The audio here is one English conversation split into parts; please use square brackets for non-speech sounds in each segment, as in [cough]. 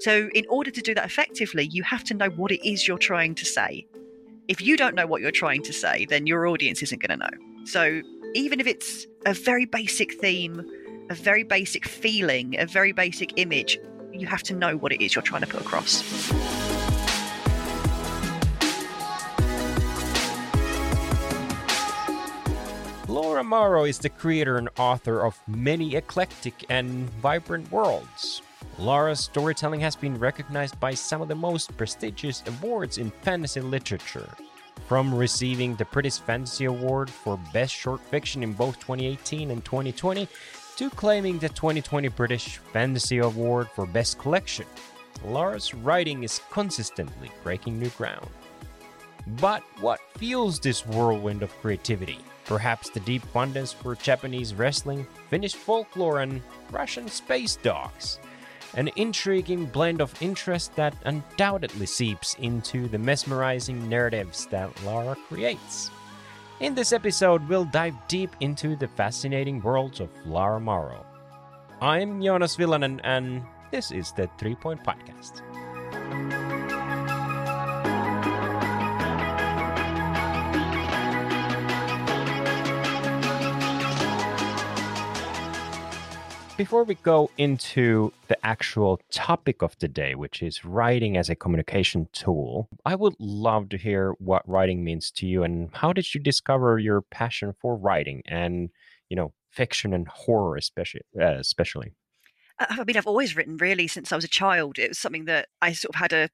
So, in order to do that effectively, you have to know what it is you're trying to say. If you don't know what you're trying to say, then your audience isn't going to know. So, even if it's a very basic theme, a very basic feeling, a very basic image, you have to know what it is you're trying to put across. Laura Mauro is the creator and author of many eclectic and vibrant worlds. Laura's storytelling has been recognized by some of the most prestigious awards in fantasy literature. From receiving the British Fantasy Award for Best Short Fiction in both 2018 and 2020 to claiming the 2020 British Fantasy Award for Best Collection, Laura's writing is consistently breaking new ground. But what fuels this whirlwind of creativity? Perhaps the deep fondness for Japanese wrestling, Finnish folklore, and Russian space dogs an intriguing blend of interest that undoubtedly seeps into the mesmerizing narratives that Laura creates. In this episode, we'll dive deep into the fascinating worlds of Laura Mauro. I'm Jonas Villanen, and this is the Three Point Podcast. Before we go into the actual topic of the day, which is writing as a communication tool, I would love to hear what writing means to you and how did you discover your passion for writing and, you know, fiction and horror especially uh, especially. I mean, I've always written really since I was a child. It was something that I sort of had a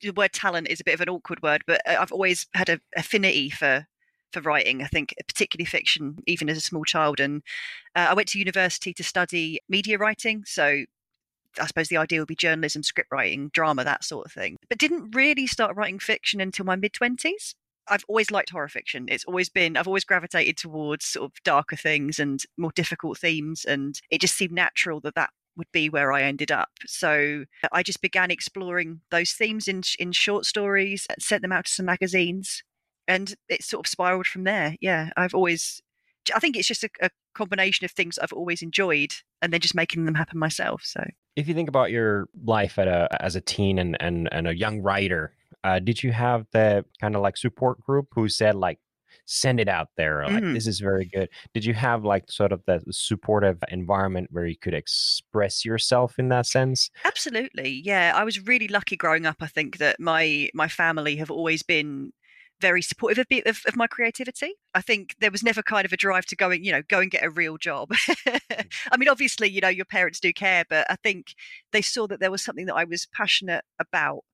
the word talent is a bit of an awkward word, but uh, I've always had an affinity for for writing. I think particularly fiction, even as a small child. And uh, I went to university to study media writing, so I suppose the idea would be journalism, script writing, drama, that sort of thing. But didn't really start writing fiction until my mid twenties. I've always liked horror fiction. It's always been, I've always gravitated towards sort of darker things and more difficult themes. And it just seemed natural that that would be where I ended up. So I just began exploring those themes in in short stories, sent them out to some magazines, and it sort of spiraled from there. Yeah, I've always, I think it's just a, a combination of things I've always enjoyed, and then just making them happen myself. So, if you think about your life at a as a teen and and and a young writer, uh, did you have the kind of like support group who said like send it out there like mm. this is very good did you have like sort of the supportive environment where you could express yourself in that sense absolutely yeah i was really lucky growing up i think that my my family have always been very supportive of, of, of, my creativity. I think there was never kind of a drive to go and, you know, go and get a real job. [laughs] Mm. I mean, obviously, you know, your parents do care, but I think they saw that there was something that I was passionate about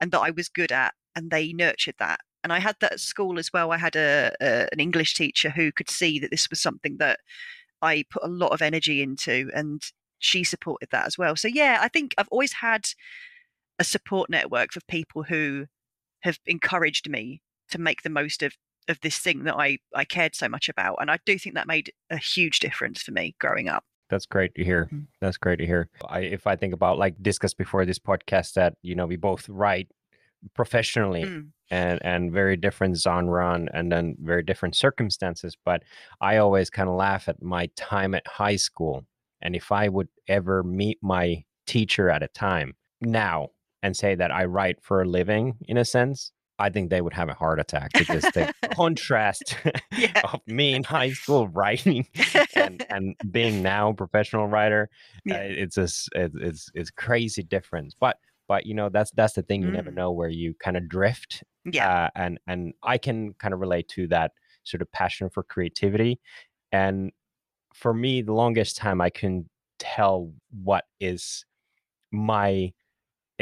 and that I was good at, and they nurtured that. And I had that at school as well. I had a, a an English teacher who could see that this was something that I put a lot of energy into, and she supported that as well. So yeah, I think I've always had a support network of people who have encouraged me to make the most of of this thing that I I cared so much about, and I do think that made a huge difference for me growing up. That's great to hear. Mm. That's great to hear. I, if I think about like discussed before this podcast that you know we both write professionally mm. and and very different genre and, and then very different circumstances but i always kind of laugh at my time at high school and if i would ever meet my teacher at a time now and say that i write for a living in a sense I think they would have a heart attack because [laughs] the contrast of me in high school writing and, [laughs] and being now a professional writer, yeah. uh, it's a it's it's crazy difference. But but you know that's that's the thing you mm. never know where you kind of drift. Yeah, uh, and and I can kind of relate to that sort of passion for creativity, and for me, the longest time I can tell what is my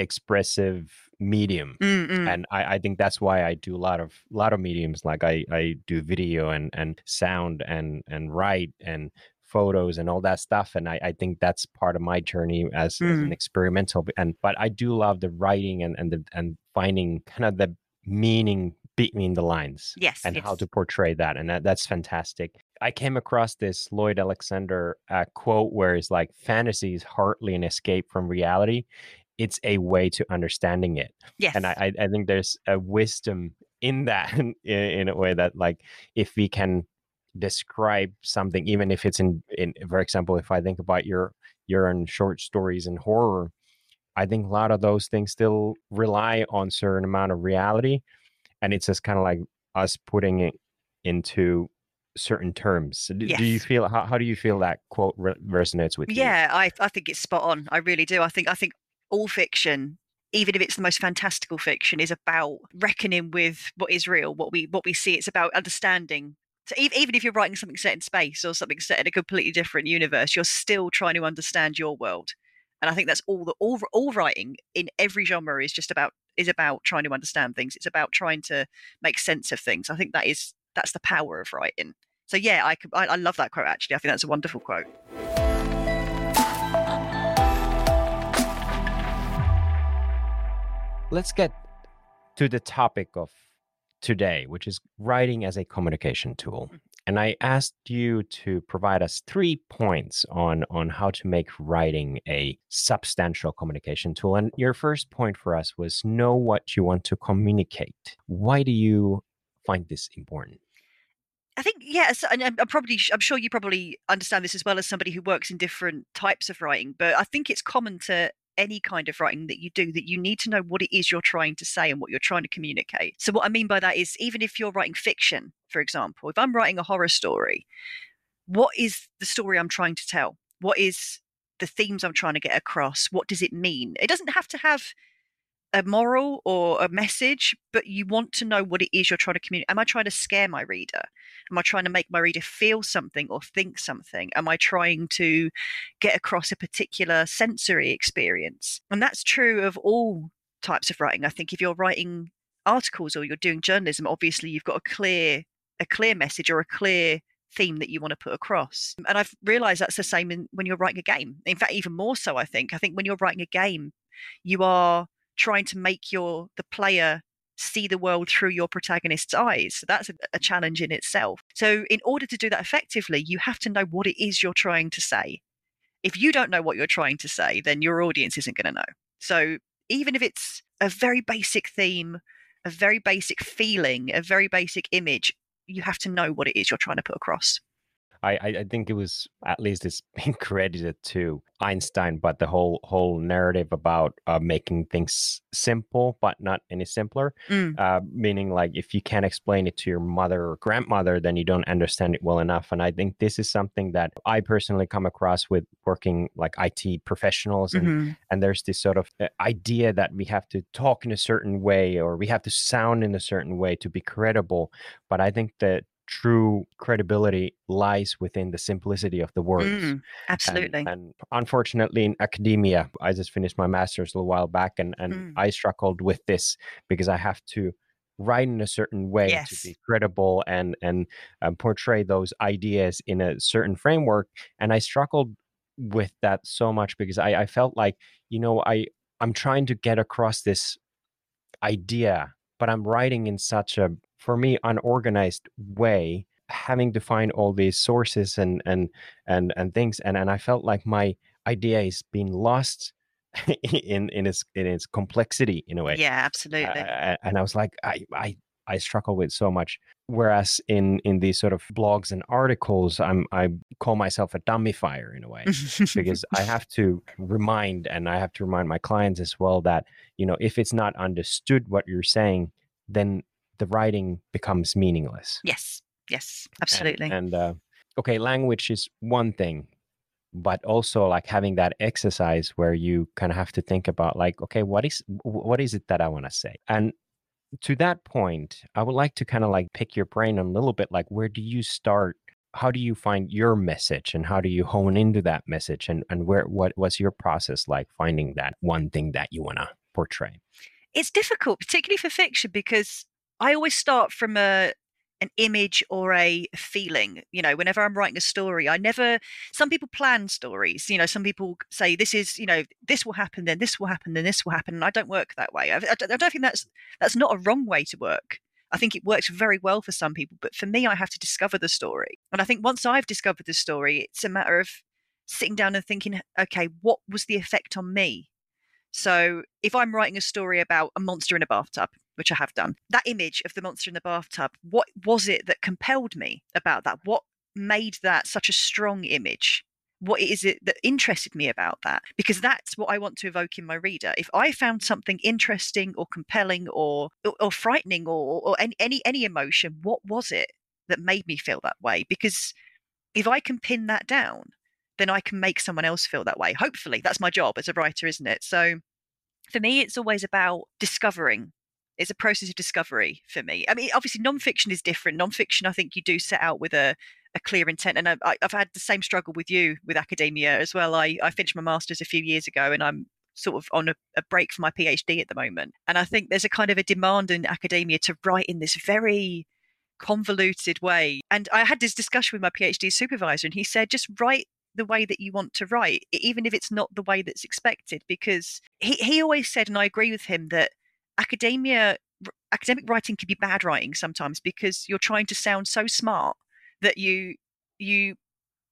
expressive medium Mm-mm. and I, I think that's why i do a lot of lot of mediums like i i do video and and sound and and write and photos and all that stuff and i i think that's part of my journey as, mm. as an mm. experimental and but i do love the writing and and the and finding kind of the meaning between the lines yes and yes. how to portray that and that, that's fantastic i came across this lloyd alexander uh, quote where it's like fantasy is hardly an escape from reality it's a way to understanding it. Yes. And I, I think there's a wisdom in that [laughs] in, in a way that like if we can describe something, even if it's in, in for example, if I think about your your own short stories and horror, I think a lot of those things still rely on certain amount of reality, and it's just kind of like us putting it into certain terms. Do, yes. do you feel how, how do you feel that quote re- resonates with you? Yeah, I I think it's spot on. I really do. I think I think all fiction even if it's the most fantastical fiction is about reckoning with what is real what we what we see. It's about understanding. So even if you're writing something set in space or something set in a completely different universe you're still trying to understand your world. And i think that's all the all, all writing in every genre is just about is about trying to understand things. It's about trying to make sense of things. I think that is that's the power of writing. So yeah, I, I, I love that quote. Actually, I think that's a wonderful quote. Let's get to the topic of today, which is writing as a communication tool. Mm-hmm. And I asked you to provide us three points on, on how to make writing a substantial communication tool. And your first point for us was know what you want to communicate. Why do you find this important? I think yes, and I'm probably I'm sure you probably understand this as well as somebody who works in different types of writing. But I think it's common to any kind of writing that you do that you need to know what it is you're trying to say and what you're trying to communicate. So what I mean by that is even if you're writing fiction, for example, if I'm writing a horror story, what is the story I'm trying to tell? What is the themes I'm trying to get across? What does it mean? It doesn't have to have a moral or a message, but you want to know what it is you're trying to communicate. Am I trying to scare my reader? Am I trying to make my reader feel something or think something? Am I trying to get across a particular sensory experience? And that's true of all types of writing. I think if you're writing articles or you're doing journalism, obviously you've got a clear a clear message or a clear theme that you want to put across. And I've realized that's the same in, when you're writing a game. In fact, even more so, I think. I think when you're writing a game, you are trying to make your the player see the world through your protagonist's eyes. So that's a, a, challenge in itself. So, in order to do that effectively, you have to know what it is you're trying to say. If you don't know what you're trying to say, then your audience isn't going to know. So, even if it's a very basic theme, a very basic feeling, a very basic image, you have to know what it is you're trying to put across. I, I think it was at least it's [laughs] being credited to Einstein, but the whole whole narrative about uh, making things simple but not any simpler, mm. uh, meaning like if you can't explain it to your mother or grandmother, then you don't understand it well enough. And I think this is something that I personally come across with working like IT professionals, and mm-hmm. and there's this sort of uh, idea that we have to talk in a certain way or we have to sound in a certain way to be credible. But I think that true credibility lies within the simplicity of the words. Mm, absolutely. And, and, unfortunately, in academia, I just finished my master's a little while back, and, and mm. I struggled with this because I have to write in a certain way yes. to be credible and and um, portray those ideas in a certain framework. And I struggled with that so much because I, I felt like you know I I'm trying to get across this idea, but I'm writing in such a for me unorganized way having to find all these sources and and and and things and and I felt like my idea is being lost [laughs] in in its in its complexity in a way. Yeah, absolutely. Uh, and I was like, I I I struggle with so much. Whereas in in these sort of blogs and articles, I'm I call myself a dummy dummifier in a way [laughs] because I have to remind and I have to remind my clients as well that you know if it's not understood what you're saying, then the writing becomes meaningless. Yes, yes, absolutely. And, and uh, okay, language is one thing, but also like having that exercise where you kind of have to think about like, okay, what is what is it that I want to say? And to that point, I would like to kind of like pick your brain a little bit. Like, where do you start? How do you find your message, and how do you hone into that message? And and where what was your process like finding that one thing that you want to portray? It's difficult, particularly for fiction, because I always start from a an image or a feeling you know whenever i'm writing a story i never some people plan stories you know some people say this is you know this will happen then this will happen then this will happen and i don't work that way. I, I don't think that's that's not a wrong way to work. I think it works very well for some people but for me i have to discover the story. And i think once i've discovered the story it's a matter of sitting down and thinking okay what was the effect on me? So if i'm writing a story about a monster in a bathtub which I have done. That image of the monster in the bathtub, what was it that compelled me about that? What made that such a strong image? what is it that interested me about that because that's what i want to evoke in my reader if i found something interesting or compelling or or, frightening or, or any, any any emotion what was it that made me feel that way because if i can pin that down then i can make someone else feel that way hopefully that's my job as a writer isn't it so for me it's always about discovering it's a process of discovery for me. I mean, obviously, nonfiction is different. Nonfiction, I think you do set out with a a clear intent. And I, have had the same struggle with you with academia as well. I, I finished my master's a few years ago and I'm sort of on a, a, break for my PhD at the moment. And I think there's a kind of a demand in academia to write in this very convoluted way. And I had this discussion with my PhD supervisor, and he said, just write the way that you want to write, even if it's not the way that's expected. Because he, he always said, and I agree with him, that academia academic writing can be bad writing sometimes because you're trying to sound so smart that you you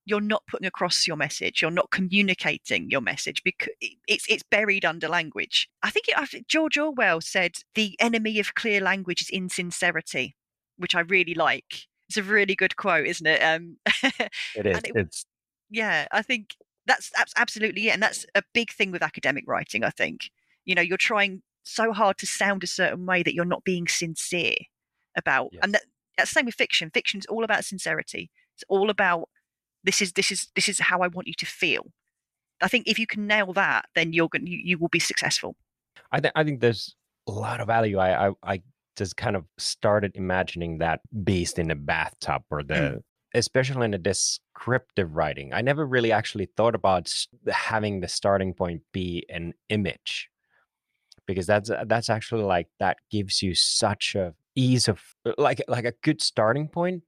you're not putting across your message you're not communicating your message because it's it's buried under language. I think it, george orwell said the enemy of clear language is insincerity which i really like. It's a really good quote isn't it? Um it [laughs] is it, it's yeah i think that's, that's absolutely it and that's a big thing with academic writing i think. You know you're trying so hard to sound a certain way that you're not being sincere about yes. and that that's the same with fiction. Fiction is all about sincerity. It's all about this is this is this is how I want you to feel. I think if you can nail that, then you're going you, you will be successful. I think I think there's a lot of value. I I, I just kind of started imagining that beast in the bathtub or the mm. especially in the descriptive writing. I never really actually thought about having the starting point be an image because that's that's actually like that gives you such a ease of uh, like like a good starting point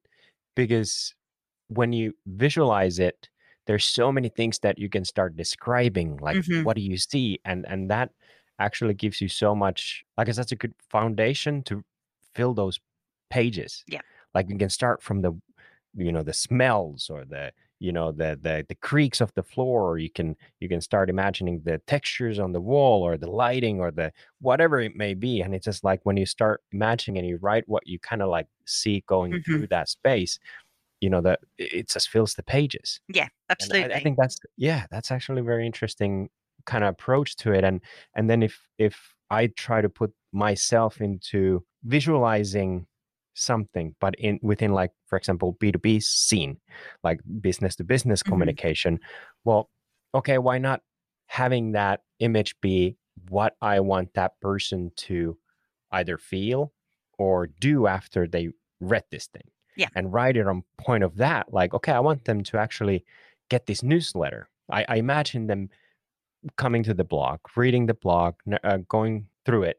because when you visualize it there's so many things that you can start describing like mm-hmm. what do you see? And and that actually gives you so much like it's such a good foundation to fill those pages. Yeah. Like you can start from the you know the smells or the you know the the the creaks of the floor or you can you can start imagining the textures on the wall or the lighting or the whatever it may be and it's just like when you start imagining and you write what you kind of like see going mm-hmm. through that space you know that it just fills the pages yeah absolutely I, I think that's yeah that's actually very interesting kind of approach to it and and then if if i try to put myself into visualizing something but in within like for example b2b scene like business to business mm-hmm. communication. Well okay why not having that image be what i want that person to either feel or do after they read this thing yeah. and write it on point of that like okay i want them to actually get this newsletter. I, I imagine them coming to the blog reading the blog uh, going through it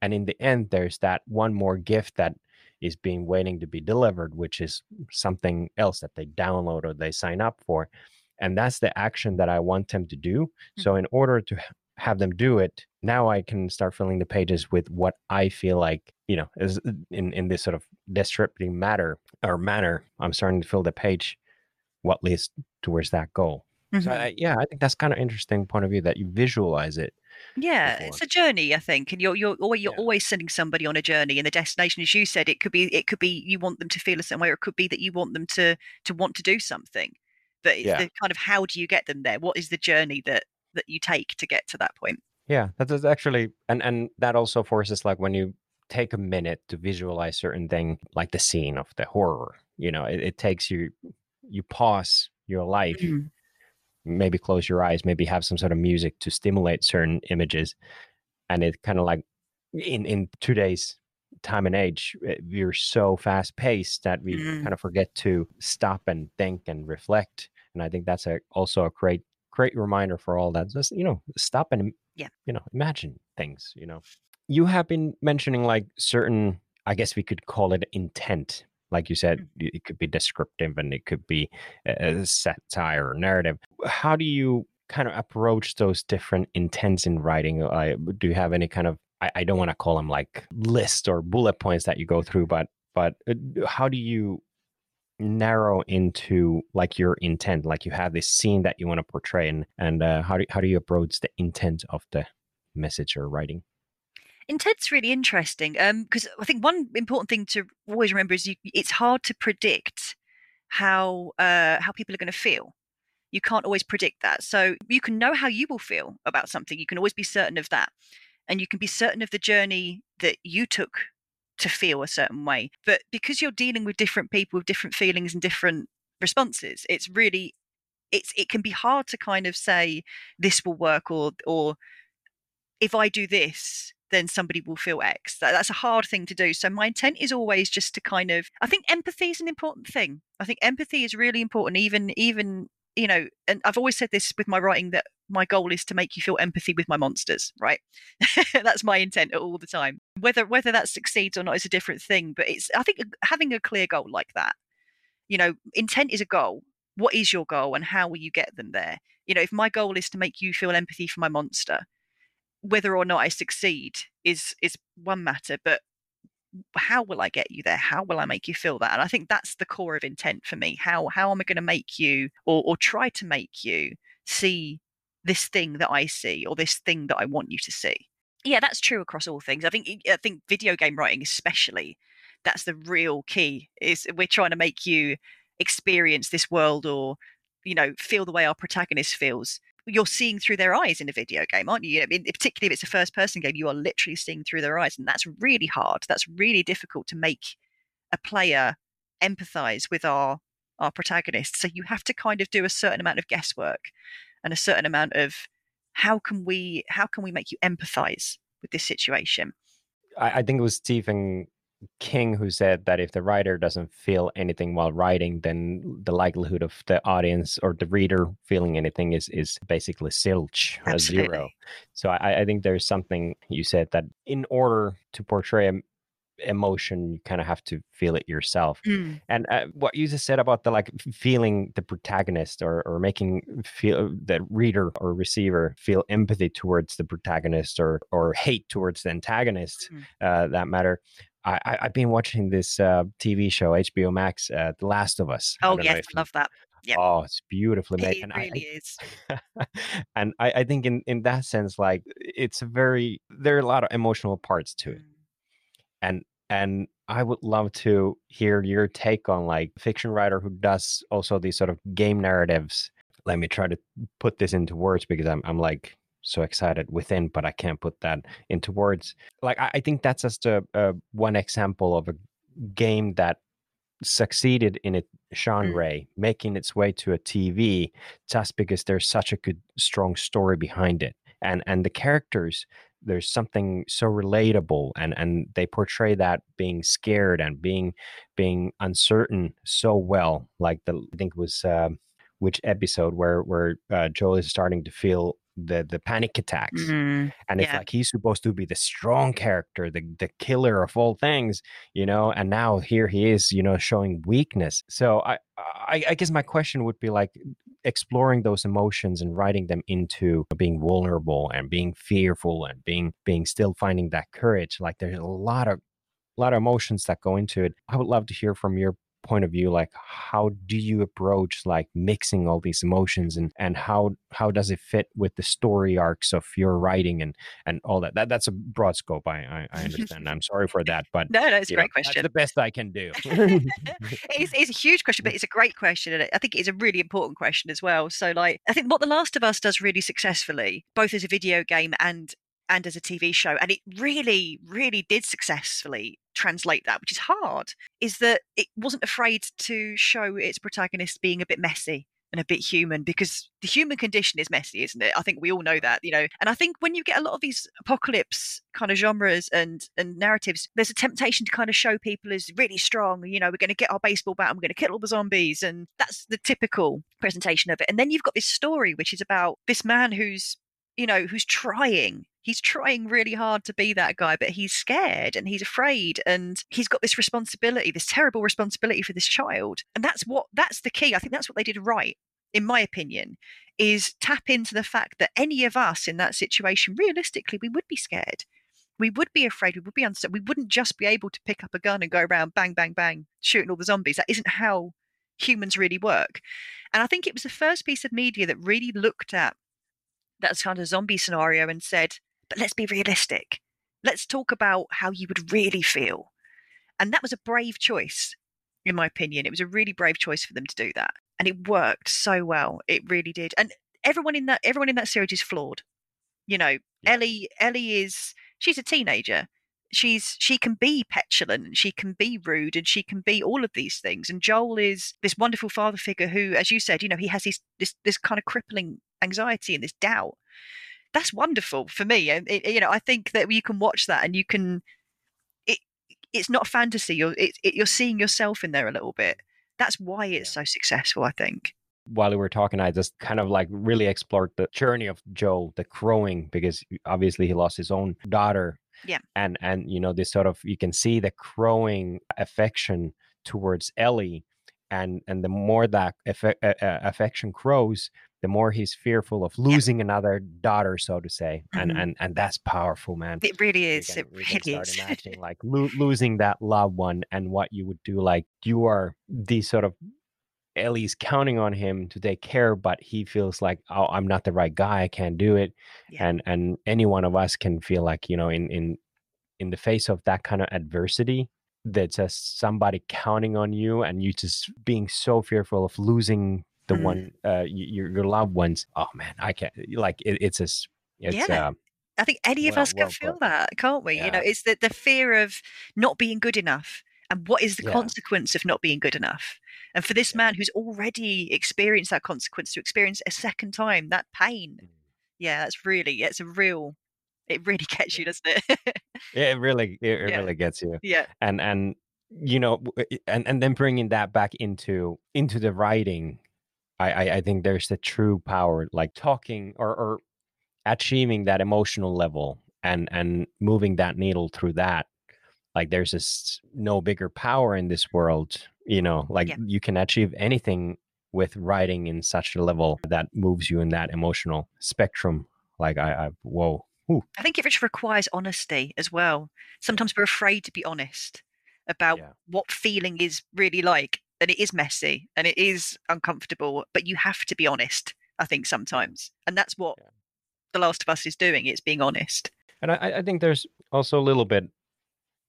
and in the end there's that one more gift that is being waiting to be delivered, which is something else that they download or they sign up for. And that's the action that I want them to do. Mm-hmm. So, in order to have them do it, now I can start filling the pages with what I feel like, you know, is uh, in, in this sort of descriptive matter or manner. I'm starting to fill the page what leads towards that goal. Mm-hmm. So, I, yeah, I think that's kind of interesting point of view that you visualize it yeah, before. it's a journey, I think, and you're you're always, you're yeah. always sending somebody on a journey, and the destination, as you said, it could be it could be you want them to feel a certain way, or it could be that you want them to to want to do something. But it's yeah. the kind of how do you get them there? What is the journey that that you take to get to that point? Yeah, that is actually, and and that also forces like when you take a minute to visualize certain thing, like the scene of the horror. You know, it, it takes you you pause your life. Mm-hmm maybe close your eyes, maybe have some sort of music to stimulate certain images. And it kind of like in, in today's time and age, eh, we're so fast paced that we mm. kind of forget to stop and think and reflect. And I think that's a, also a great, great reminder for all that. Just, you know, stop and, yeah. you know, imagine things, you know. You have been mentioning like certain, I guess we could call it intent like you said, mm. it could be descriptive and it could be a satire or narrative. How do you kind of approach those different intents in writing? Uh, do you have any kind of I, I don't want to call them like list or bullet points that you go through, but but uh, how do you narrow into like your intent? Like you have this scene that you want to portray, and and uh, how do how do you approach the intent of the message or writing? Intent's really interesting because um, I think one important thing to always remember is you, it's hard to predict how uh, how people are going to feel You can't always predict that. So you can know how you will feel about something. You can always be certain of that. And you can be certain of the journey that you took to feel a certain way. But because you're dealing with different people with different feelings and different responses, it's really it's it can be hard to kind of say this will work or or if I do this, then somebody will feel X. That, that's a hard thing to do. So my intent is always just to kind of I think empathy is an important thing. I think empathy is really important, even even you know, and I've always said this with my writing that my goal is to make you feel empathy with my monsters, right? [laughs] that's my intent all the time. Whether whether that succeeds or not is a different thing, but it's I think having a clear goal like that. You know, intent is a goal. What is your goal and how will you get them there? You know, if my goal is to make you feel empathy for my monster, whether or not I succeed is is one matter, but how will I get you there? How will I make you feel that? And I think that's the core of intent for me. How how am I going to make you or or try to make you see this thing that I see or this thing that I want you to see? Yeah, that's true across all things. I think I think video game writing especially that's the real key is we're trying to make you experience this world or you know feel the way our protagonist feels you're seeing through their eyes in a video game, aren't you? I mean, particularly if it's a first person game, you are literally seeing through their eyes. And that's really hard. That's really difficult to make a player empathize with our our protagonist. So you have to kind of do a certain amount of guesswork and a certain amount of how can we how can we make you empathize with this situation? I, I think it was Stephen King who said that if the writer doesn't feel anything while writing, then the likelihood of the audience or the reader feeling anything is is basically zilch, a zero. So I, I think there's something you said that in order to portray a emotion you kind of have to feel it yourself mm. and uh, what you just said about the like feeling the protagonist or, or making feel the reader or receiver feel empathy towards the protagonist or or hate towards the antagonist mm. uh, that matter I, have been watching this uh, TV show, HBO Max, uh, The Last of Us. Oh yes, I love that. Yeah. Oh, it's beautifully made. It and really I, is. [laughs] and I, I think in in that sense, like it's a very there are a lot of emotional parts to it, mm. and and I would love to hear your take on like fiction writer who does also these sort of game narratives. Let me try to put this into words because I'm I'm like so excited within, but I can't put that into words. Like I, I think that's just a, a, one example of a game that succeeded in its genre, mm. making its way to a TV just because there's such a good, strong story behind it, and and the characters. There's something so relatable, and and they portray that being scared and being being uncertain so well. Like the I think it was. Uh, which episode where where uh, Joel is starting to feel the the panic attacks mm-hmm. and it's yeah. like he's supposed to be the strong character the the killer of all things you know and now here he is you know showing weakness so i i, I guess my question would be like exploring those emotions and writing them into being vulnerable and being fearful and being being still finding that courage like there's a lot of a lot of emotions that go into it i would love to hear from your point of view like how do you approach like mixing all these emotions and and how how does it fit with the story arcs of your writing and and all that, that that's a broad scope i i, I [laughs] understand i'm sorry for that but no no it's a great know, question. the best i can do. [laughs] It's, it's a huge question but [laughs] it's a great question and i think it's a really important question as well. So like i think what the last of us does really successfully both as a video game and and as a TV show. And it really, really did successfully translate that, which is hard, is that it wasn't afraid to show its protagonist being a bit messy and a bit human because the human condition is messy, isn't it? I think we all know that, you know. And I think when you get a lot of these apocalypse kind of genres and and narratives, there's a temptation to kind of show people as really strong. You know, we're going to get our baseball bat and we're going to kill all the zombies, and that's the typical presentation of it. And then you've got this story which is about this man who's you know who's trying he's trying really hard to be that guy, but he's scared and he's afraid and he's got this responsibility, this terrible responsibility for this child. And that's what that's the key. I think that's what they did right, in my opinion, is tap into the fact that any of us in that situation, realistically, we would be scared. We would be afraid. We would be uncertain. We wouldn't just be able to pick up a gun and go around bang, bang, bang, shooting all the zombies. That isn't how humans really work. And I think it was the first piece of media that really looked at that kind of zombie scenario and said, but let's be realistic. Let's talk about how you would really feel. And that was a brave choice, in my opinion. It was a really brave choice for them to do that. and it worked so well. It really did. And everyone in that everyone in that series is flawed. You know, Yeah. Ellie Ellie is she's a teenager. She's she can be petulant and she can be rude and she can be all of these things. And Joel is this wonderful father figure who, as you said, you know, he has this this this kind of crippling anxiety and this doubt. That's wonderful for me. And it, you know, I think that you can watch that and you can. It it's not fantasy. You're it, it, you're seeing yourself in there a little bit. That's why it's so successful. I think. while we were talking, I just kind of like really explored the journey of Joel, the crowing, because obviously he lost his own daughter. Yeah. And and you know this sort of you can see the crowing affection towards Ellie, and and the more that uh, uh, affection grows, the more he's fearful of losing another daughter, so to say, and Mhm. and and that's powerful, man. It really is. can- It really is. [laughs] imagining like lo- losing that loved one and what you would do. Like you are the sort of Ellie's counting on him to take care, but he feels like, oh, I'm not the right guy. I can't do it. Yeah. And and any one of us can feel like you know in in in the face of that kind of adversity. That's just somebody counting on you, and you just being so fearful of losing the Mm. one, uh, your your loved ones. Oh man, I can't. Like it, it's a it's Yeah. uh, I think any of Well- us can well feel put. that, can't we? You know, it's the, the fear of not being good enough. And what is the Yeah. consequence of not being good enough? And for this Yeah. man who's already experienced that consequence to experience a second time, that pain, Mm. yeah, that's really, it's a real, it really [laughs] gets you, doesn't it? Yeah, it really it, it Yeah. really gets you. yeah. and and you know and and then bringing that back into into the writing i i, I think there's the true power like talking or or achieving that emotional level and and moving that needle through that like there's just no bigger power in this world you know like Yeah. you can achieve anything with writing in such a level that moves you in that emotional spectrum like i i whoa Ooh, I think it just requires honesty as well. Sometimes we're afraid to be honest about Yeah. what feeling is really like. And it is messy and it is uncomfortable, but you have to be honest, I think, sometimes. And that's what Yeah. The Last of Us is doing. It's being honest. And I, I think there's also a little bit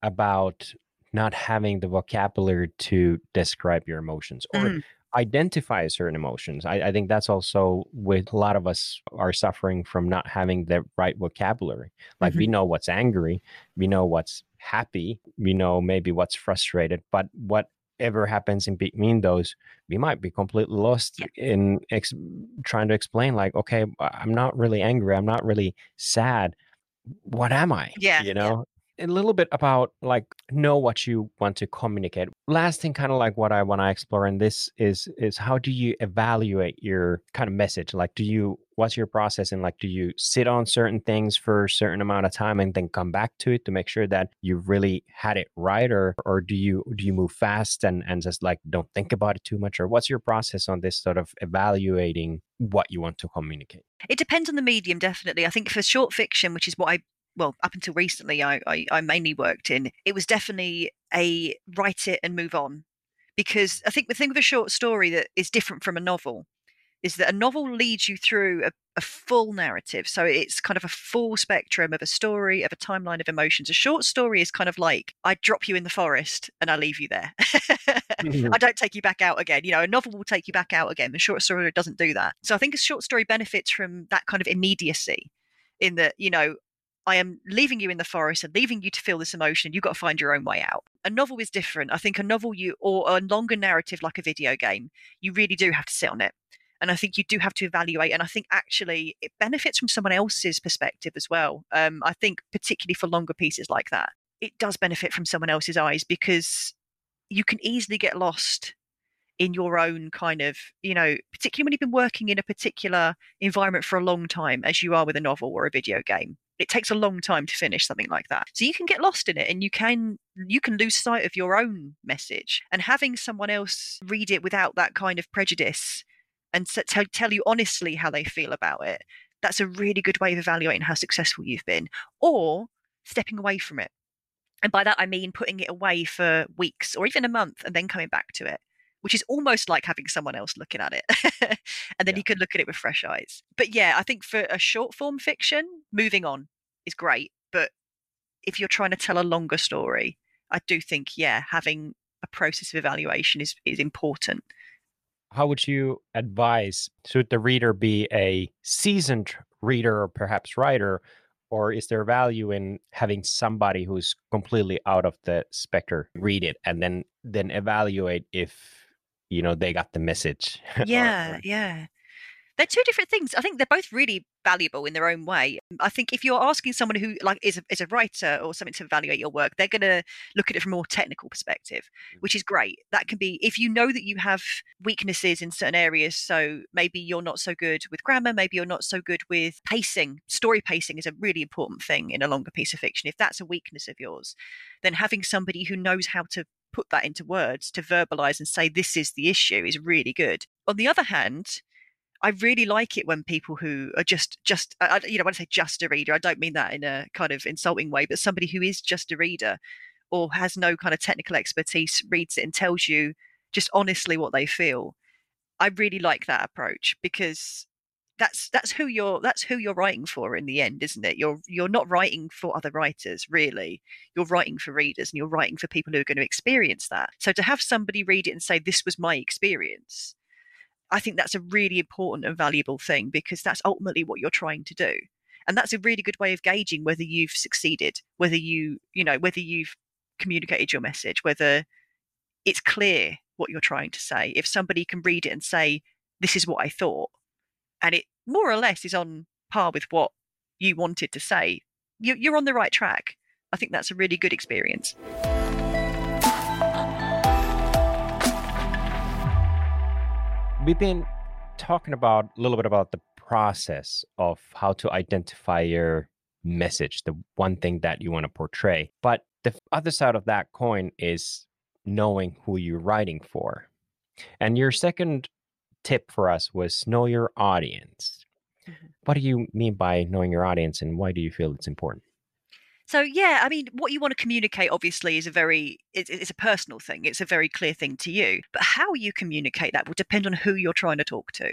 about not having the vocabulary to describe your emotions or Mhm. identify certain emotions. I, I think that's also with a lot of us are suffering from not having the right vocabulary. Like we know what's angry, we know what's happy, we know maybe what's frustrated, but whatever happens in between those, we might be completely lost Yeah. in ex- trying to explain, like, okay, I'm not really angry, I'm not really sad. What am I? Yeah, You yeah. know? A little bit about like know what you want to communicate. Last thing, kind of like what I want to explore in this is is how do you evaluate your kind of message? Like, do you what's your process and like do you sit on certain things for a certain amount of time and then come back to it to make sure that you really had it right, or or do you do you move fast and and just like don't think about it too much, or what's your process on this sort of evaluating what you want to communicate? It depends on the medium, definitely. I think for short fiction, which is what I well, up until recently, I, I, I mainly worked in, it was definitely a write it and move on. Because I think the thing with a short story that is different from a novel is that a novel leads you through a, a full narrative. So it's kind of a full spectrum of a story, of a timeline of emotions. A short story is kind of like I drop you in the forest and I leave you there. [laughs] Mm-hmm. I don't take you back out again. You know, a novel will take you back out again. The short story doesn't do that. So I think a short story benefits from that kind of immediacy in that, you know, I am leaving you in the forest and leaving you to feel this emotion. You've got to find your own way out. A novel is different. I think a novel you or a longer narrative like a video game, you really do have to sit on it. And I think you do have to evaluate. And I think actually it benefits from someone else's perspective as well. Um, I think particularly for longer pieces like that, it does benefit from someone else's eyes because you can easily get lost in your own kind of, you know, particularly when you've been working in a particular environment for a long time, as you are with a novel or a video game. It takes a long time to finish something like that. So you can get lost in it and you can you can lose sight of your own message. And having someone else read it without that kind of prejudice and tell, tell you honestly how they feel about it, that's a really good way of evaluating how successful you've been. Or stepping away from it. And by that I mean putting it away for weeks or even a month and then coming back to it which is almost like having someone else looking at it. [laughs] and then Yeah. you can look at it with fresh eyes. But yeah, I think for a short form fiction, moving on is great. But if you're trying to tell a longer story, I do think, yeah, having a process of evaluation is, is important. how would you advise should the reader be a seasoned reader or perhaps writer or is there value in having somebody who's completely out of the specter read it and then then evaluate if you know they got the message [laughs] yeah yeah they're two different things. I think they're both really valuable in their own way. I think if you're asking someone who like is a, is a writer or something to evaluate your work, they're going to look at it from a more technical perspective, mm. which is great. That can be if you know that you have weaknesses in certain areas. So maybe you're not so good with grammar, maybe you're not so good with pacing. Story pacing is a really important thing in a longer piece of fiction. If that's a weakness of yours, then having somebody who knows how to put that into words to verbalize and say this is the issue is really good. On the other hand, I really like it when people who are just just I, you know when I say just a reader, I don't mean that in a kind of insulting way, but somebody who is just a reader or has no kind of technical expertise reads it and tells you just honestly what they feel. I really like that approach because that's that's who you're that's who you're writing for in the end isn't it? You're you're not writing for other writers really. You're writing for readers and you're writing for people who are going to experience that. So to have somebody read it and say this was my experience I think that's a really important and valuable thing because that's ultimately what you're trying to do. And that's a really good way of gauging whether you've succeeded, whether you, you know, whether you've communicated your message, whether it's clear what you're trying to say. If somebody can read it and say, this is what I thought, and it more or less is on par with what you wanted to say, you're on the right track. I think that's a really good experience. We've been talking about a little bit about the process of how to identify your message, the one thing that you want to portray. But the other side of that coin is knowing who you're writing for. And your second tip for us was know your audience. Mm-hmm. What do you mean by knowing your audience and why do you feel it's important? So yeah, I mean, what you want to communicate obviously is a very it's, a personal thing. It's a very clear thing to you. But how you communicate that will depend on who you're trying to talk to,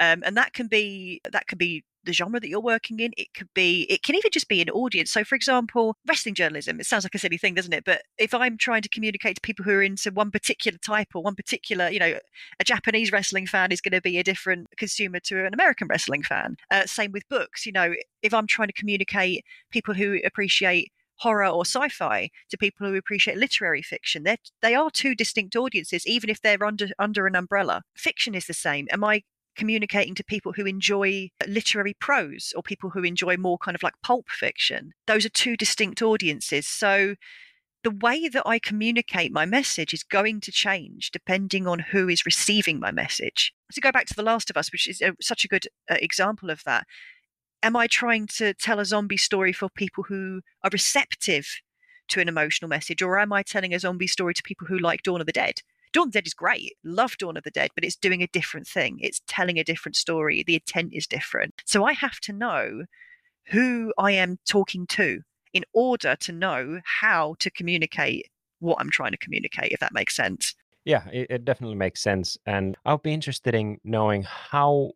um, and that can be that can be the genre that you're working in. It could be, it can even just be an audience. So, for example, wrestling journalism, it sounds like a silly thing, doesn't it? But if I'm trying to communicate to people who are into one particular type or one particular, you know, a Japanese wrestling fan is going to be a different consumer to an American wrestling fan. Uh, same with books. You know, if I'm trying to communicate people who appreciate horror or sci-fi to people who appreciate literary fiction. They're, they are two distinct audiences, even if they're under under an umbrella. Fiction is the same. Am I communicating to people who enjoy literary prose or people who enjoy more kind of like pulp fiction. Those are two distinct audiences. So the way that I communicate my message is going to change depending on who is receiving my message. To go back to The Last of Us, which is a, such a good uh, example of that, am I trying to tell a zombie story for people who are receptive to an emotional message, or am I telling a zombie story to people who like Dawn of the Dead? Dawn of the Dead is great. Love Dawn of the Dead, but it's doing a different thing. It's telling a different story. The intent is different. So I have to know who I am talking to in order to know how to communicate what I'm trying to communicate, if that makes sense. Yeah, it, it definitely makes sense. And I'll be interested in knowing how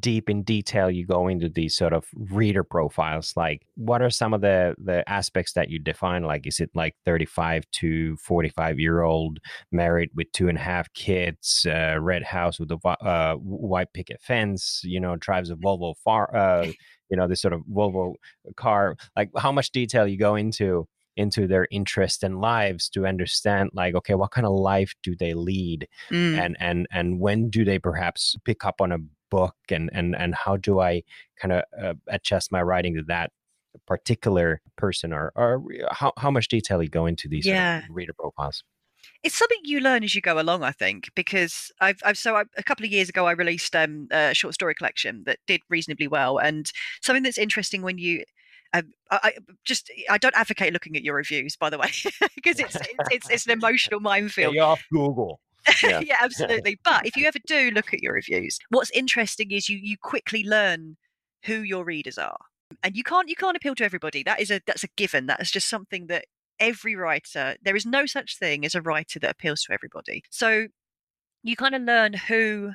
deep in detail you go into these sort of reader profiles like what are some of the the aspects that you define? Like is it like 35 to 45 year old married with two and a half kids uh, red house with a uh, white picket fence you know drives a volvo far uh, [laughs] you know this sort of volvo car? Like how much detail you go into into their interests and lives to understand like okay what kind of life do they lead? Mm. and and and when do they perhaps pick up on a book and and and how do i kind of uh, adjust my writing to that particular person or or how, how much detail you go into these yeah. sort of reader profiles it's something you learn as you go along, I think, because I've, I've so I, a couple of years ago I released um, a short story collection that did reasonably well, and something that's interesting when you um, I, I, just I don't advocate looking at your reviews, by the way, [laughs] because it's, it's, it's it's an [laughs] emotional minefield. Stay off Google. Yeah. [laughs] yeah, [laughs] absolutely. But if you ever do look at your reviews, what's interesting is you you quickly learn who your readers are, and you can't you can't appeal to everybody. That is a that's a given. That is just something that every writer. There is no such thing as a writer that appeals to everybody. So you kind of learn who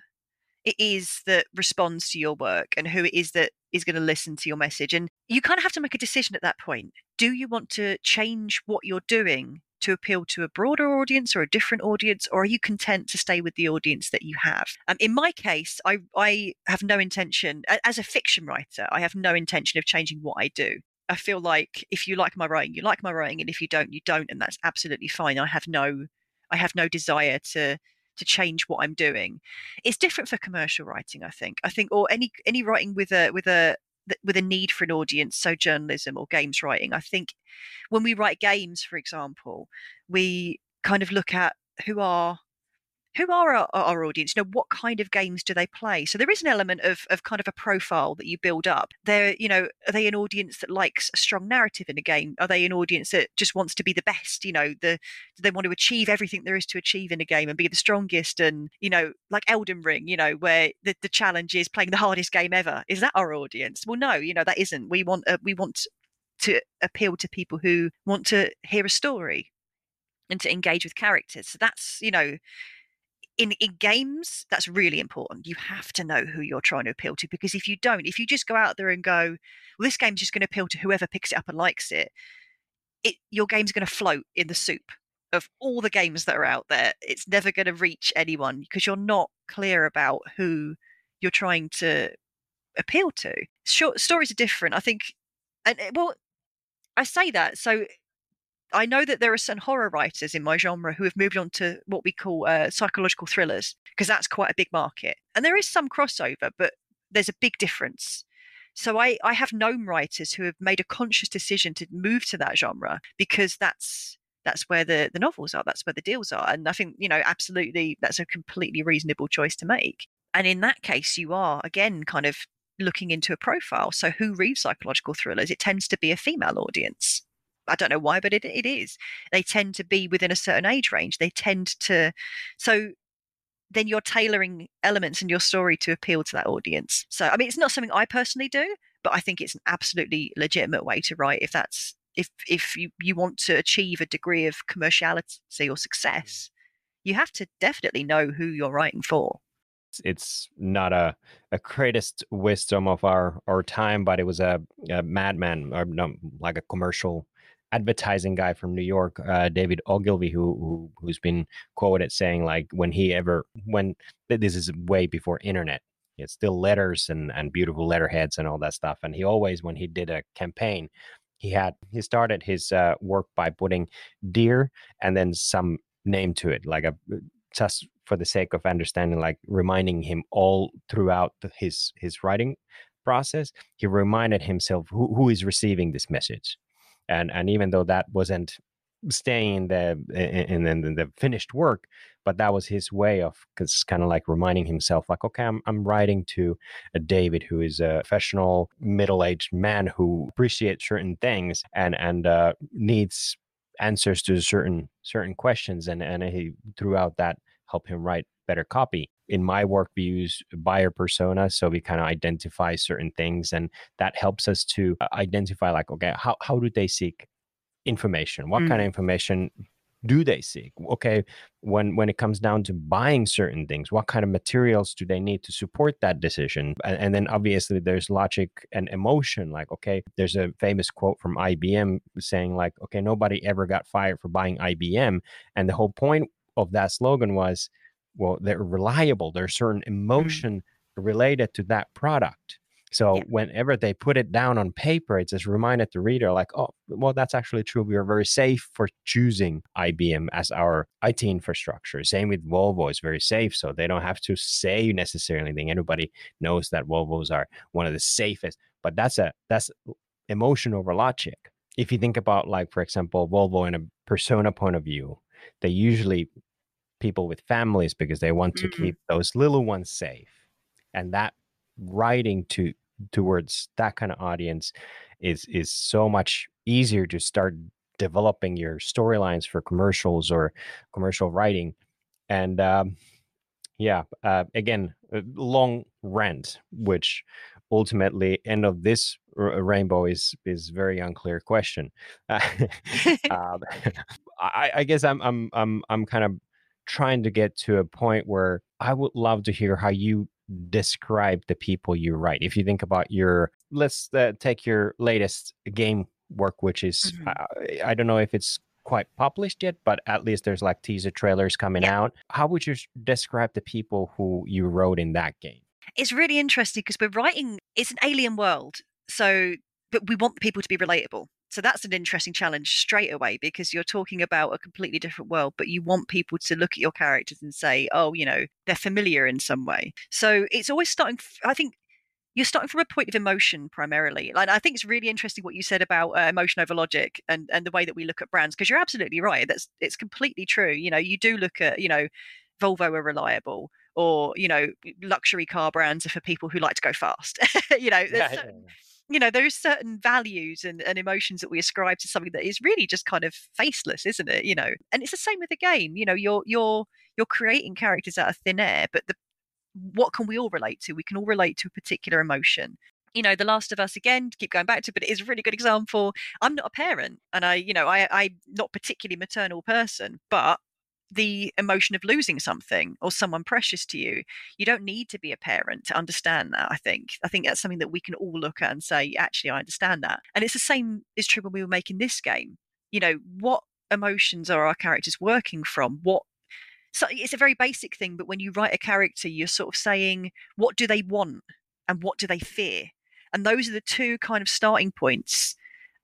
it is that responds to your work and who it is that is going to listen to your message. And you kind of have to make a decision at that point. Do you want to change what you're doing to appeal to a broader audience or a different audience, or are you content to stay with the audience that you have? Um, in my case, I, I have no intention, as a fiction writer, I have no intention of changing what I do. I feel like if you like my writing, you like my writing, and if you don't, you don't, and that's absolutely fine. I have no, I have no desire to to change what I'm doing. It's different for commercial writing, I think. I think, or any any writing with a with a with a need for an audience, so journalism or games writing. I think when we write games, for example, we kind of look at who are who are our, our, audience? You know, what kind of games do they play? So there is an element of, of kind of a profile that you build up. They're, you know, are they an audience that likes a strong narrative in a game? Are they an audience that just wants to be the best? You know, the do they want to achieve everything there is to achieve in a game and be the strongest? And you know, like Elden Ring, you know, where the, the challenge is playing the hardest game ever. Is that our audience? Well, no, you know, that isn't. We want uh, we want to appeal to people who want to hear a story and to engage with characters. So that's you know in, in games, that's really important. You have to know who you're trying to appeal to because if you don't, if you just go out there and go, well, this game's just going to appeal to whoever picks it up and likes it, it your game's going to float in the soup of all the games that are out there. It's never going to reach anyone because you're not clear about who you're trying to appeal to. Short stories are different. I think, and eh, well, I say that so I know that there are some horror writers in my genre who have moved on to what we call uh, psychological thrillers because that's quite a big market. And there is some crossover, but there's a big difference. So I, I have known writers who have made a conscious decision to move to that genre because that's that's where the, the novels are, that's where the deals are. And I think, you know, absolutely that's a completely reasonable choice to make. And in that case, you are again kind of looking into a profile. So who reads psychological thrillers? It tends to be a female audience I don't know why, but it, it is. They tend to be within a certain age range. They tend to, so then you're tailoring elements in your story to appeal to that audience. So, I mean, it's not something I personally do, but I think it's an absolutely legitimate way to write if that's if if you you want to achieve a degree of commerciality or mm. success, you have to definitely know who you're writing for it's not a, a greatest wisdom of our our time, but it was a, a madman or no, like a commercial advertising guy from New York, uh, David Ogilvy, who, who who's been quoted saying like when he ever when this is way before internet, it's still letters and and beautiful letterheads and all that stuff, and he always when he did a campaign, he had he started his uh, work by putting dear and then some name to it, like a just for the sake of understanding, like reminding him all throughout his his writing process, he reminded himself who, who is receiving this message and and even though that wasn't staying in the in, in, in the finished work but that was his way of because kind of like reminding himself like okay I'm, I'm writing to a david who is a professional middle-aged man who appreciates certain things and and uh, needs answers to certain certain questions and and he throughout that help him write better copy in my work we use buyer persona so we kind of identify certain things and that helps us to uh, identify like okay how, how do they seek information? What mm. kind of information do they seek? Okay when when it comes down to buying certain things what kind of materials do they need to support that decision? And, and, then obviously there's logic and emotion like okay there's a famous quote from IBM saying like okay nobody ever got fired for buying IBM and the whole point of that slogan was well they're reliable there's certain mm-hmm. emotion mm-hmm. related to that product so yeah. whenever they put it down on paper, it just reminded the reader, like, oh, well, that's actually true. We are very safe for choosing IBM as our IT infrastructure. Same with Volvo, it's very safe. So they don't have to say necessarily anything. Everybody knows that Volvos are one of the safest. But that's a that's emotion over logic. If you think about, like, for example, Volvo in a persona point of view, they usually people with families because they want to mm-hmm. keep those little ones safe. And that writing to towards that kind of audience is is so much easier to start developing your storylines for commercials or commercial writing. And um, yeah uh, again long rant which ultimately end of this r- rainbow is is very unclear question. [laughs] Uh, [laughs] [laughs] um, I, I guess i'm i'm i'm i'm kind of trying to get to a point where I would love to hear how you describe the people you write. If you think about your, let's uh, take your latest game work, which is, mm-hmm. I, I don't know if it's quite published yet, but at least there's like teaser trailers coming Yeah. out. How would you describe the people who you wrote in that game? it's really interesting because we're writing it's an alien world so but we want people to be relatable so that's an interesting challenge straight away because you're talking about a completely different world but you want people to look at your characters and say oh you know they're familiar in some way. So it's always starting i think you're starting from a point of emotion primarily like i think it's really interesting what you said about uh, emotion over logic and and the way that we look at brands because you're absolutely right that's it's completely true you know you do look at you know volvo are reliable or you know luxury car brands are for people who like to go fast [laughs] you know certain, you know there's certain values and, and emotions that we ascribe to something that is really just kind of faceless isn't it? You know and it's the same with the game you know you're you're you're creating characters out of thin air but the what can we all relate to? We can all relate to a particular emotion. You know the last of us again keep going back to but it is a really good example. I'm not a parent and i you know i i'm not particularly maternal person but the emotion of losing something or someone precious to you you don't need to be a parent to understand that i think. I think that's something that we can all look at and say actually i understand that. And it's the same is true when we were making this game. You know what emotions are our characters working from? What so it's a very basic thing but when you write a character you're sort of saying what do they want and what do they fear? And those are the two kind of starting points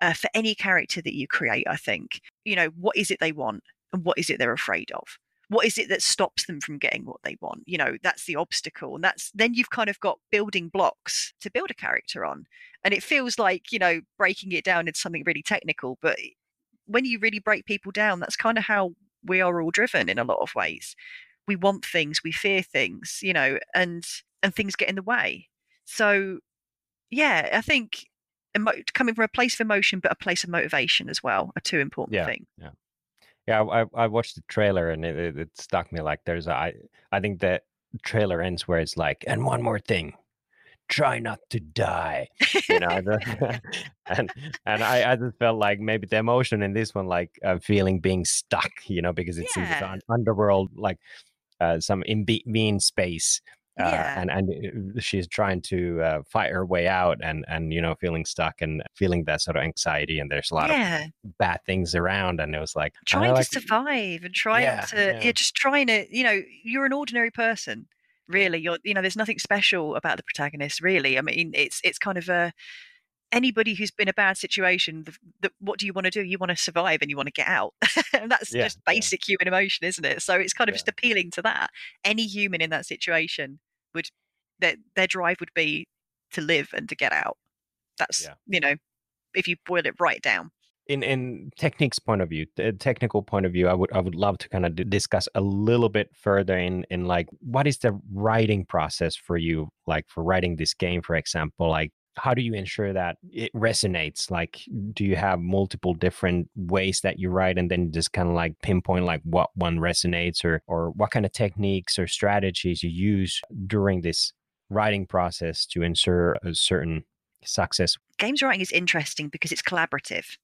uh, for any character that you create i think. You know what is it they want and what is it they're afraid of? What is it that stops them from getting what they want? You know that's the obstacle and that's then you've kind of got building blocks to build a character on and it feels like you know breaking it down into something really technical but when you really break people down that's kind of how we are all driven in a lot of ways. We want things we fear things you know and and things get in the way. So yeah i think emo- coming from a place of emotion but a place of motivation as well are two important Yeah, things yeah. Yeah, I, I watched the trailer and it, it, it stuck me. Like, there's a, I, I think the trailer ends where it's like, and one more thing, try not to die. You know, [laughs] [laughs] and and I, I just felt like maybe the emotion in this one, like uh, feeling being stuck. You know, because it's in this Yeah. un- underworld, like uh, some in between space. Uh, Yeah. and and uh, she's trying to uh, fight her way out, and and you know feeling stuck and feeling that sort of anxiety, and there's a lot of bad things around, and it was like trying like- to survive and trying Yeah, to yeah. yeah. just trying to you know you're an ordinary person really you're you know there's nothing special about the protagonist really i mean it's it's kind of a anybody who's been in a bad situation the, the, what do you want to do you want to survive and you want to get out [laughs] and that's Yeah, just yeah. basic human emotion isn't it so it's kind of Yeah. just appealing to that any human in that situation would their their drive would be to live and to get out. That's Yeah. you know if you boil it right down. In in techniques point of view the technical point of view i would i would love to kind of d- discuss a little bit further in in like what is the writing process for you like for writing this game for example? Like how do you ensure that it resonates like do you have multiple different ways that you write and then just kind of like pinpoint like what one resonates or or what kind of techniques or strategies you use during this writing process to ensure a certain success games writing is interesting because it's collaborative.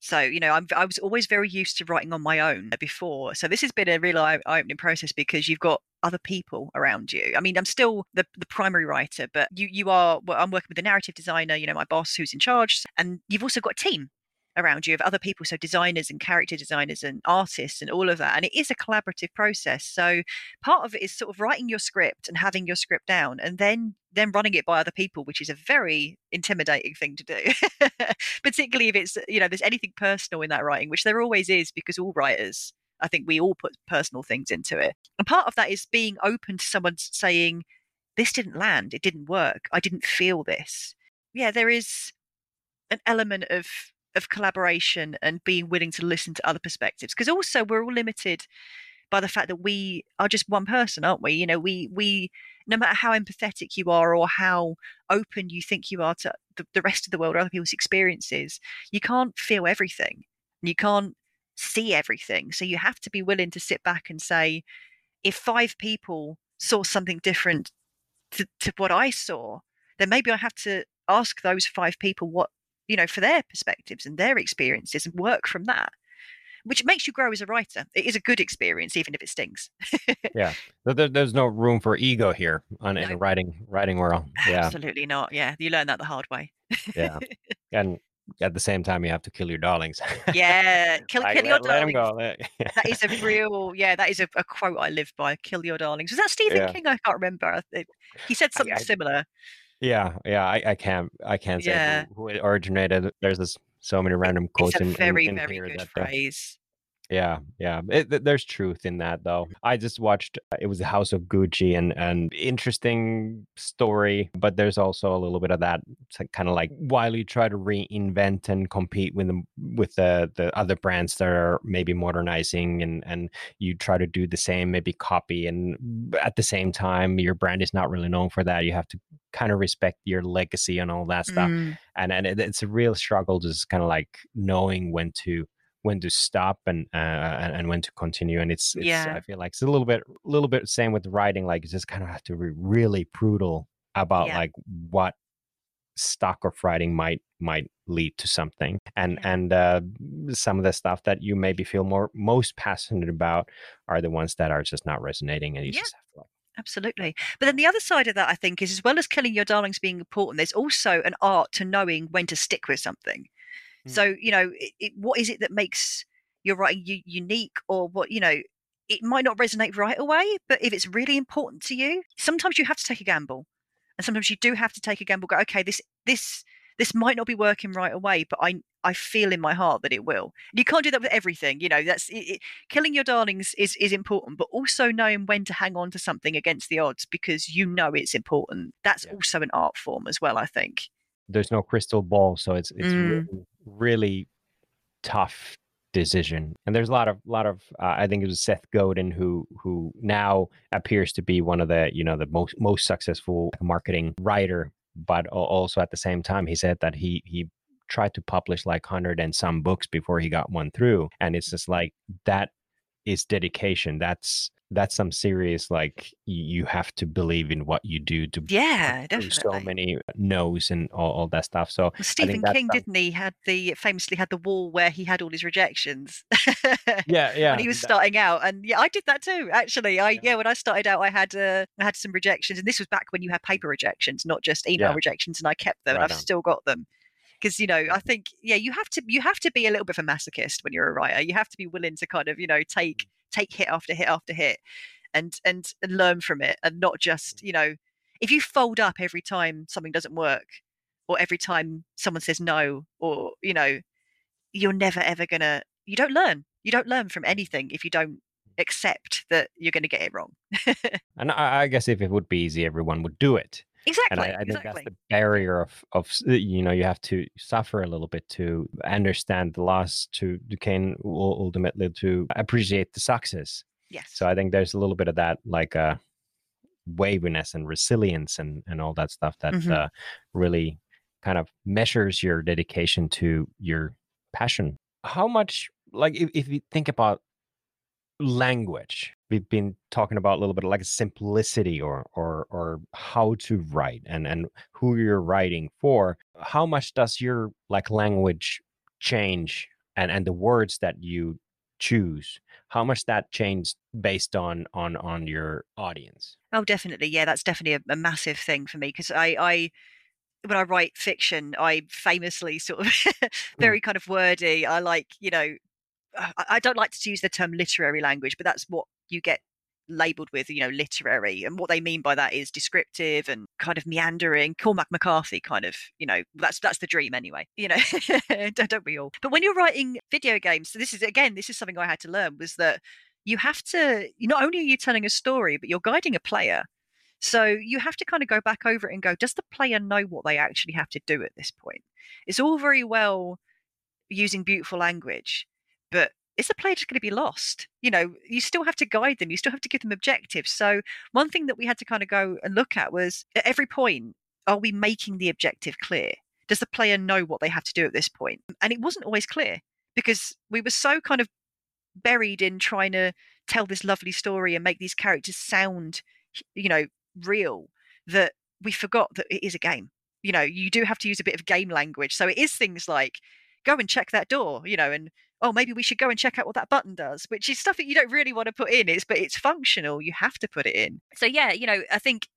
So, you know, I'm, I was always very used to writing on my own before. So, this has been a real eye opening process because you've got other people around you. I mean, I'm still the, the primary writer, but you, you are, well, I'm working with a narrative designer, you know, my boss who's in charge. And you've also got a team around you of other people. So, designers and character designers and artists and all of that. And it is a collaborative process. So, part of it is sort of writing your script and having your script down and then then running it by other people which is a very intimidating thing to do [laughs] particularly if it's you know there's anything personal in that writing which there always is because all writers i think we all put personal things into it. And part of that is being open to someone saying this didn't land. It didn't work. I didn't feel this. Yeah there is an element of of collaboration and being willing to listen to other perspectives because also we're all limited by the fact that we are just one person aren't we? You know we we no matter how empathetic you are or how open you think you are to the, the rest of the world or other people's experiences you can't feel everything. You can't see everything so you have to be willing to sit back and say if five people saw something different to, to what i saw then maybe i have to ask those five people what you know for their perspectives and their experiences and work from that which makes you grow as a writer. It is a good experience even if it stings yeah. There, there- there's no room for ego here on in No. a writing writing world. Yeah. Absolutely not. Yeah you learn that the hard way. Yeah. [laughs] And at the same time you have to kill your darlings. Yeah, [laughs] kill, Like, kill your let, let 'em darlings. go. [laughs] That is a real, yeah, that is a, a quote I live by. Kill your darlings. Was that Stephen Yeah. King? I can't remember. He said something I- similar. yeah, yeah. I, I can't I can't say who, who it originated. There's this, so many random quotes It's a in, in- very, in very good uh, phrase. Yeah, yeah. It, th- there's truth in that, though. I just watched. uh, It was the House of Gucci, and and interesting story. But there's also a little bit of that kind of like while you try to reinvent and compete with the with the the other brands that are maybe modernizing, and and you try to do the same, maybe copy, and at the same time, your brand is not really known for that. You have to kind of respect your legacy and all that stuff Mm, and and it, it's a real struggle just kind of like knowing when to when to stop and uh, and, and when to continue and it's, it's Yeah. i feel like it's a little bit a little bit same with writing like you just kind of have to be really brutal about Yeah. like what stock of writing might might lead to something and Yeah. and uh some of the stuff that you maybe feel more most passionate about are the ones that are just not resonating and you Yeah. just have to like absolutely. But then the other side of that, I think, is as well as killing your darlings being important, there's also an art to knowing when to stick with something. So, mm. you know, it, it, what is it that makes your writing u- unique or what, you know, it might not resonate right away, but if it's really important to you, sometimes you have to take a gamble. And sometimes you do have to take a gamble, go, okay, this, this, this might not be working right away, but I, I feel in my heart that it will. And you can't do that with everything, you know. That's it, it, killing your darlings is is important, but also knowing when to hang on to something against the odds because you mm. know it's important. That's Yeah. also an art form as well, I think. There's no crystal ball so it's it's Mm. really, really tough decision. And there's a lot of lot of uh, i think it was seth godin who who now appears to be one of the you know the most most successful marketing writer but also at the same time he said that he he tried to publish like 100 and some books before he got one through. And it's just like that is dedication. That's that's some serious like you, have to believe in what you do to Yeah, through so many no's and all, all that stuff. So Well, Stephen King, didn't he? Had the famously had the wall where he had all his rejections. yeah, [laughs] yeah. when he was that- starting out, and yeah, I did that too. Actually, I Yeah. yeah, when I started out, I had uh, I had some rejections, and this was back when you had paper rejections, not just email Yeah. rejections, and I kept them, and I've on. still got them. Because you know, I think yeah, you have to you have to be a little bit of a masochist when you're a writer. You have to be willing to kind of you know take Mm. take hit after hit after hit, and and and learn from it, and not just you know, if you fold up every time something doesn't work, or every time someone says no, or you know, you're never ever gonna you don't learn. You don't learn from anything if you don't accept that you're going to get it wrong. [laughs] and I, I guess if it would be easy, everyone would do it. Exactly. And I, I think exactly. that's the barrier of of you know you have to suffer a little bit to understand the loss to to can ultimately to appreciate the success. yes. So I think there's a little bit of that like uh waviness and resilience and and all that stuff that Mhm. uh, really kind of measures your dedication to your passion. How much like if, if you think about language. We've been talking about a little bit of like simplicity or or or how to write and and who you're writing for. How much does your like language change and and the words that you choose? How much that changed based on on on your audience? Oh, definitely. Yeah, that's definitely a, a massive thing for me because I, I, when I write fiction, I famously sort of [laughs] hmm. very kind of wordy. I like, you know, I, don't like to use the term literary language, but that's what you get labeled with, you know, literary. And what they mean by that is descriptive and kind of meandering, Cormac McCarthy kind of, you know, that's that's the dream anyway. You know, [laughs] don't, don't we all? But when you're writing video games, so this is again, this is something I had to learn was that you have to not only are you telling a story, but you're guiding a player. So you have to kind of go back over it and go, does the player know what they actually have to do at this point? It's all very well using beautiful language, but is the player just going to be lost? You know, you still have to guide them, you still have to give them objectives. So one thing that we had to kind of go and look at was at every point, are we making the objective clear? Does the player know what they have to do at this point? And it wasn't always clear because we were so kind of buried in trying to tell this lovely story and make these characters sound you know real that we forgot that it is a game you know you do have to use a bit of game language so it is things like go and check that door you know and oh maybe we should go and check out what that button does which is stuff that you don't really want to put in it's but it's functional you have to put it in so yeah you know i think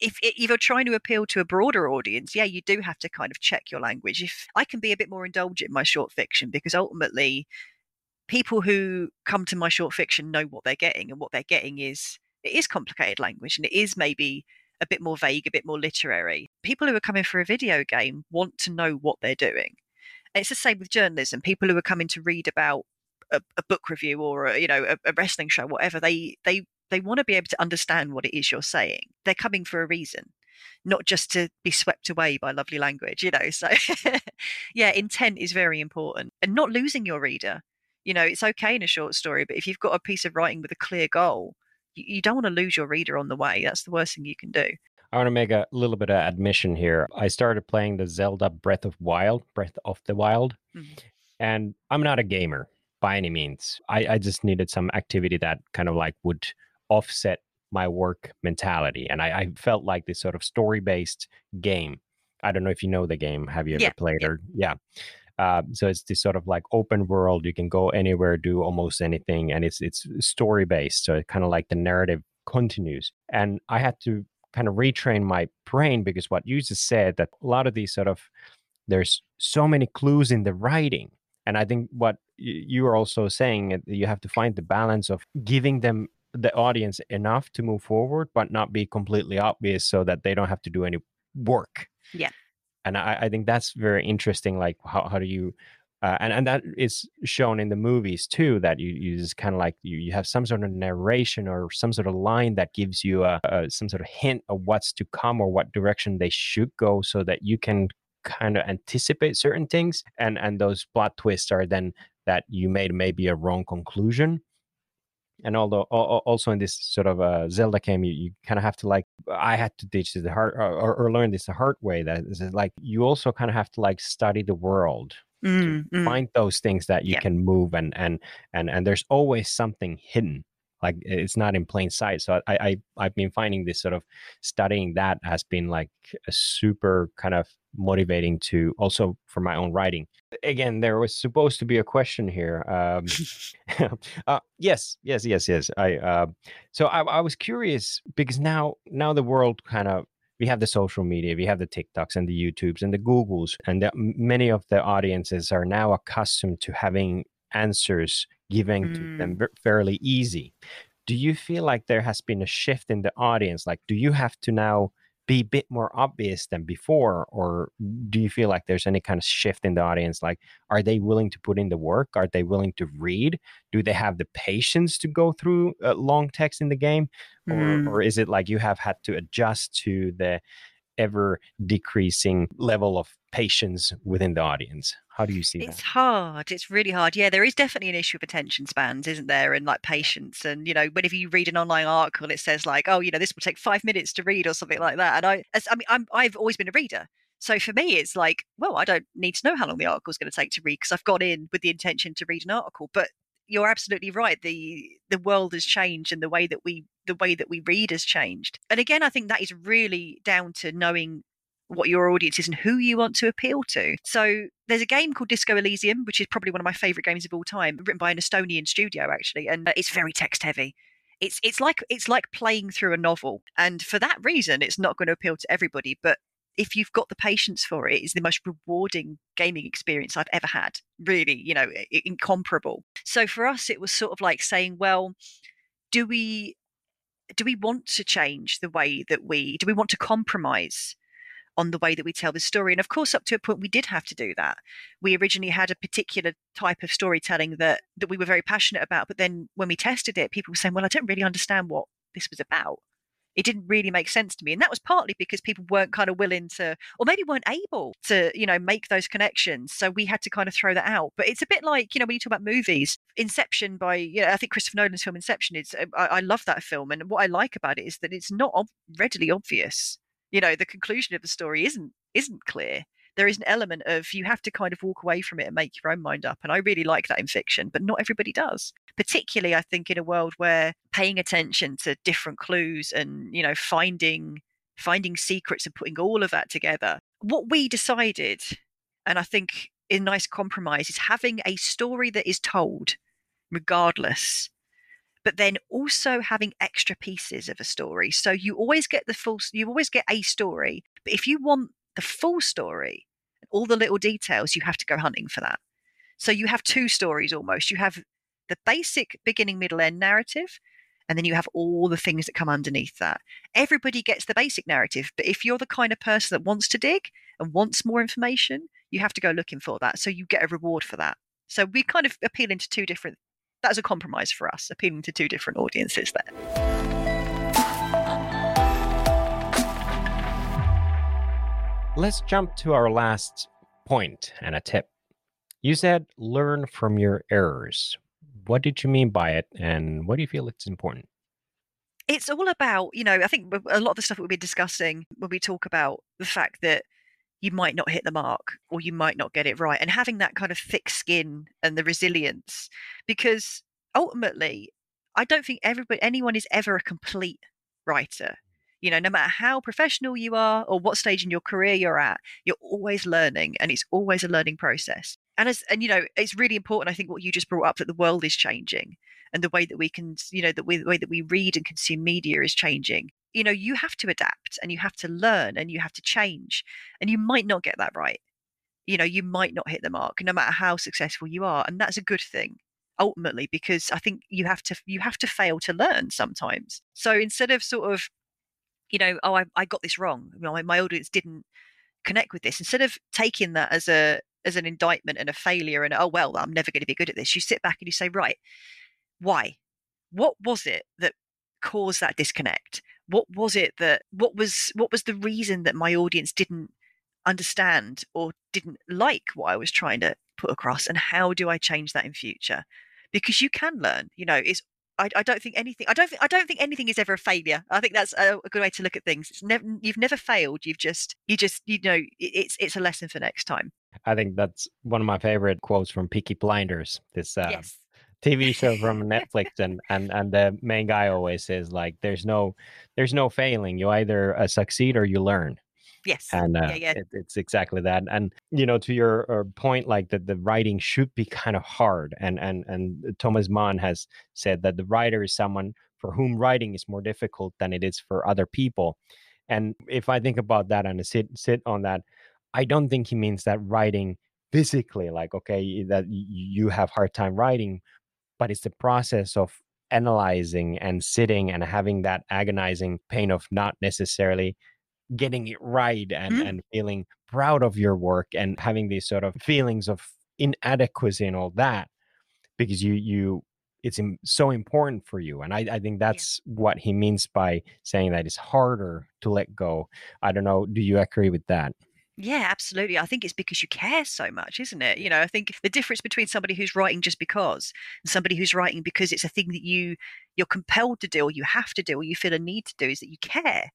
if, if you're trying to appeal to a broader audience, yeah, you do have to kind of check your language. If I can be a bit more indulgent in my short fiction, because ultimately, people who come to my short fiction know what they're getting, and what they're getting is it is complicated language, and it is maybe a bit more vague, a bit more literary. People who are coming for a video game want to know what they're doing. It's the same with journalism. People who are coming to read about a, a book review or a, you know a, a wrestling show, whatever, they they they want to be able to understand what it is you're saying. They're coming for a reason, not just to be swept away by lovely language, you know. [laughs] So, yeah, intent is very important and not losing your reader. You know, it's okay in a short story, but if you've got a piece of writing with a clear goal, you, you don't want to lose your reader on the way. That's the worst thing you can do. I want to make a little bit of admission here. I started playing the Zelda Breath of Wild, Breath of the Wild, mm-hmm. and I'm not a gamer by any means. I, I just needed some activity that kind of like would offset my work mentality. And I, I felt like this sort of story based game. I don't know if you know the game. Have you ever yeah, played or yeah. Uh, so it's this sort of like open world. You can go anywhere, do almost anything, and it's it's story based. So kind of like the narrative continues. And I had to kind of retrain my brain because what you just said that a lot of these sort of there's so many clues in the writing. And I think what you are also saying you have to find the balance of giving them the audience enough to move forward, but not be completely obvious so that they don't have to do any work. Yeah. And I, I think that's very interesting. Like, how, how do you, uh, and, and that is shown in the movies too, that you, you just kind of like you, you have some sort of narration or some sort of line that gives you a, a, some sort of hint of what's to come or what direction they should go so that you can kind of anticipate certain things. And, and those plot twists are then that you made maybe a wrong conclusion and although also in this sort of uh, Zelda game, you, you kind of have to like I had to teach this the hard or, or, learn this the hard way. That is like you also kind of have to like study the world mm, mm. find those things that you yeah. can move and and and and there's always something hidden like it's not in plain sight so i, I i've been finding this sort of studying that has been like a super kind of motivating to also for my own writing again there was supposed to be a question here um [laughs] [laughs] uh, yes yes yes yes i uh, so I, I was curious because now now the world kind of we have the social media, we have the TikToks and the YouTubes and the Googles, and the, many of the audiences are now accustomed to having answers given mm. to them mm. fairly easy. Do you feel like there has been a shift in the audience? Like, do you have to now be a bit more obvious than before or do you feel like there's any kind of shift in the audience? Like are they willing to put in the work? Are they willing to read? Do they have the patience to go through uh, long text in the game? Or, mm. or is it like you have had to adjust to the ever decreasing level of patience within the audience how do you see it's that? It's hard. It's really hard. Yeah, there is definitely an issue of attention spans, isn't there? And like patience. And, you know, whenever you read an online article, it says like, oh, you know, this will take five minutes to read or something like that. And I, as, I mean, I'm, I've always been a reader. So for me, it's like, well, I don't need to know how long the article is going to take to read because I've gone in with the intention to read an article. But you're absolutely right. The the world has changed and the way that we the way that we read has changed. And again, I think that is really down to knowing what your audience is and who you want to appeal to. So there's a game called Disco Elysium, which is probably one of my favorite games of all time, written by an Estonian studio actually, and uh, it's very text heavy. It's it's like it's like playing through a novel, and for that reason, it's not going to appeal to everybody. But if you've got the patience for it, it's the most rewarding gaming experience I've ever had. Really, you know, incomparable. So for us, it was sort of like saying, well, do we do we want to change the way that we do we want to compromise on the way that we tell the story. And of course, up to a point, we did have to do that. We originally had a particular type of storytelling that that we were very passionate about, but then when we tested it, people were saying, "Well, I don't really understand what this was about." It didn't really make sense to me, and that was partly because people weren't kind of willing to, or maybe weren't able to, you know, make those connections. So we had to kind of throw that out. But it's a bit like, you know, when you talk about movies, Inception by, you know, I think Christopher Nolan's film Inception is, um, I, I love that film, and what I like about it is that it's not readily obvious you know the conclusion of the story isn't isn't clear there is an element of you have to kind of walk away from it and make your own mind up and i really like that in fiction but not everybody does particularly i think in a world where paying attention to different clues and you know finding finding secrets and putting all of that together what we decided and i think a nice compromise is having a story that is told regardless but then also having extra pieces of a story. So you always get the full, you always get a story. But if you want the full story, all the little details, you have to go hunting for that. So you have two stories almost. You have the basic beginning, middle, end narrative, and then you have all the things that come underneath that. Everybody gets the basic narrative, but if you're the kind of person that wants to dig and wants more information, you have to go looking for that. So you get a reward for that. So we kind of appeal into two different that's a compromise for us, appealing to two different audiences there. Let's jump to our last point and a tip. You said learn from your errors. What did you mean by it, and what do you feel it's important? It's all about, you know, I think a lot of the stuff we've been discussing when we talk about the fact that you might not hit the mark or you might not get it right and having that kind of thick skin and the resilience because ultimately i don't think everybody anyone is ever a complete writer you know no matter how professional you are or what stage in your career you're at you're always learning and it's always a learning process. And as and you know it's really important i think what you just brought up that the world is changing and the way that we can you know that we, the way that we read and consume media is changing. You know you have to adapt and you have to learn and you have to change and you might not get that right. You know you might not hit the mark no matter how successful you are and that's a good thing ultimately because i think you have to you have to fail to learn sometimes. So instead of sort of you know oh i, I got this wrong. You know, my, my audience didn't connect with this. Instead of taking that as a as an indictment and a failure and oh well i'm never going to be good at this you sit back and you say right why? What was it that caused that disconnect? What was it that what was what was the reason that my audience didn't understand or didn't like what I was trying to put across? And how do I change that in future? Because you can learn you know it's I, I don't think anything I don't think I don't think anything is ever a failure I think that's a, a good way to look at things it's never you've never failed you've just you just you know it's it's a lesson for next time I think that's one of my favorite quotes from Peaky Blinders this uh, yes TV show from [laughs] Netflix, and and and the main guy always says like, "There's no, there's no failing. You either uh, succeed or you learn." Yes. And uh, yeah, yeah. It, it's exactly that. And you know, to your uh, point, like that the writing should be kind of hard. And and and Thomas Mann has said that the writer is someone for whom writing is more difficult than it is for other people. And if I think about that and sit sit on that, I don't think he means that writing physically, like okay, that you have hard time writing, but it's the process of analyzing and sitting and having that agonizing pain of not necessarily getting it right and Mm. and feeling proud of your work and having these sort of feelings of inadequacy and all that because you you it's im- so important for you and I, I think that's what he means by saying that it's harder to let go i don't know do you agree with that Yeah, absolutely. I think it's because you care so much, isn't it? You know, I think the difference between somebody who's writing just because and somebody who's writing because it's a thing that you you're compelled to do or you have to do or you feel a need to do is that you care.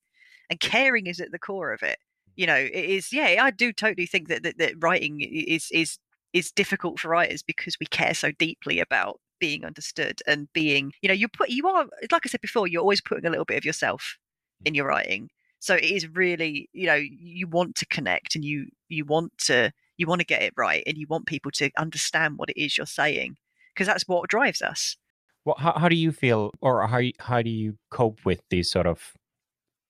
And caring is at the core of it. You know, it is yeah, I do totally think that that, that writing is is is difficult for writers because we care so deeply about being understood and being, you know, you put you are like I said before, you're always putting a little bit of yourself in your writing so it is really you know you want to connect and you you want to you want to get it right and you want people to understand what it is you're saying because that's what drives us well how, how do you feel or how, how do you cope with these sort of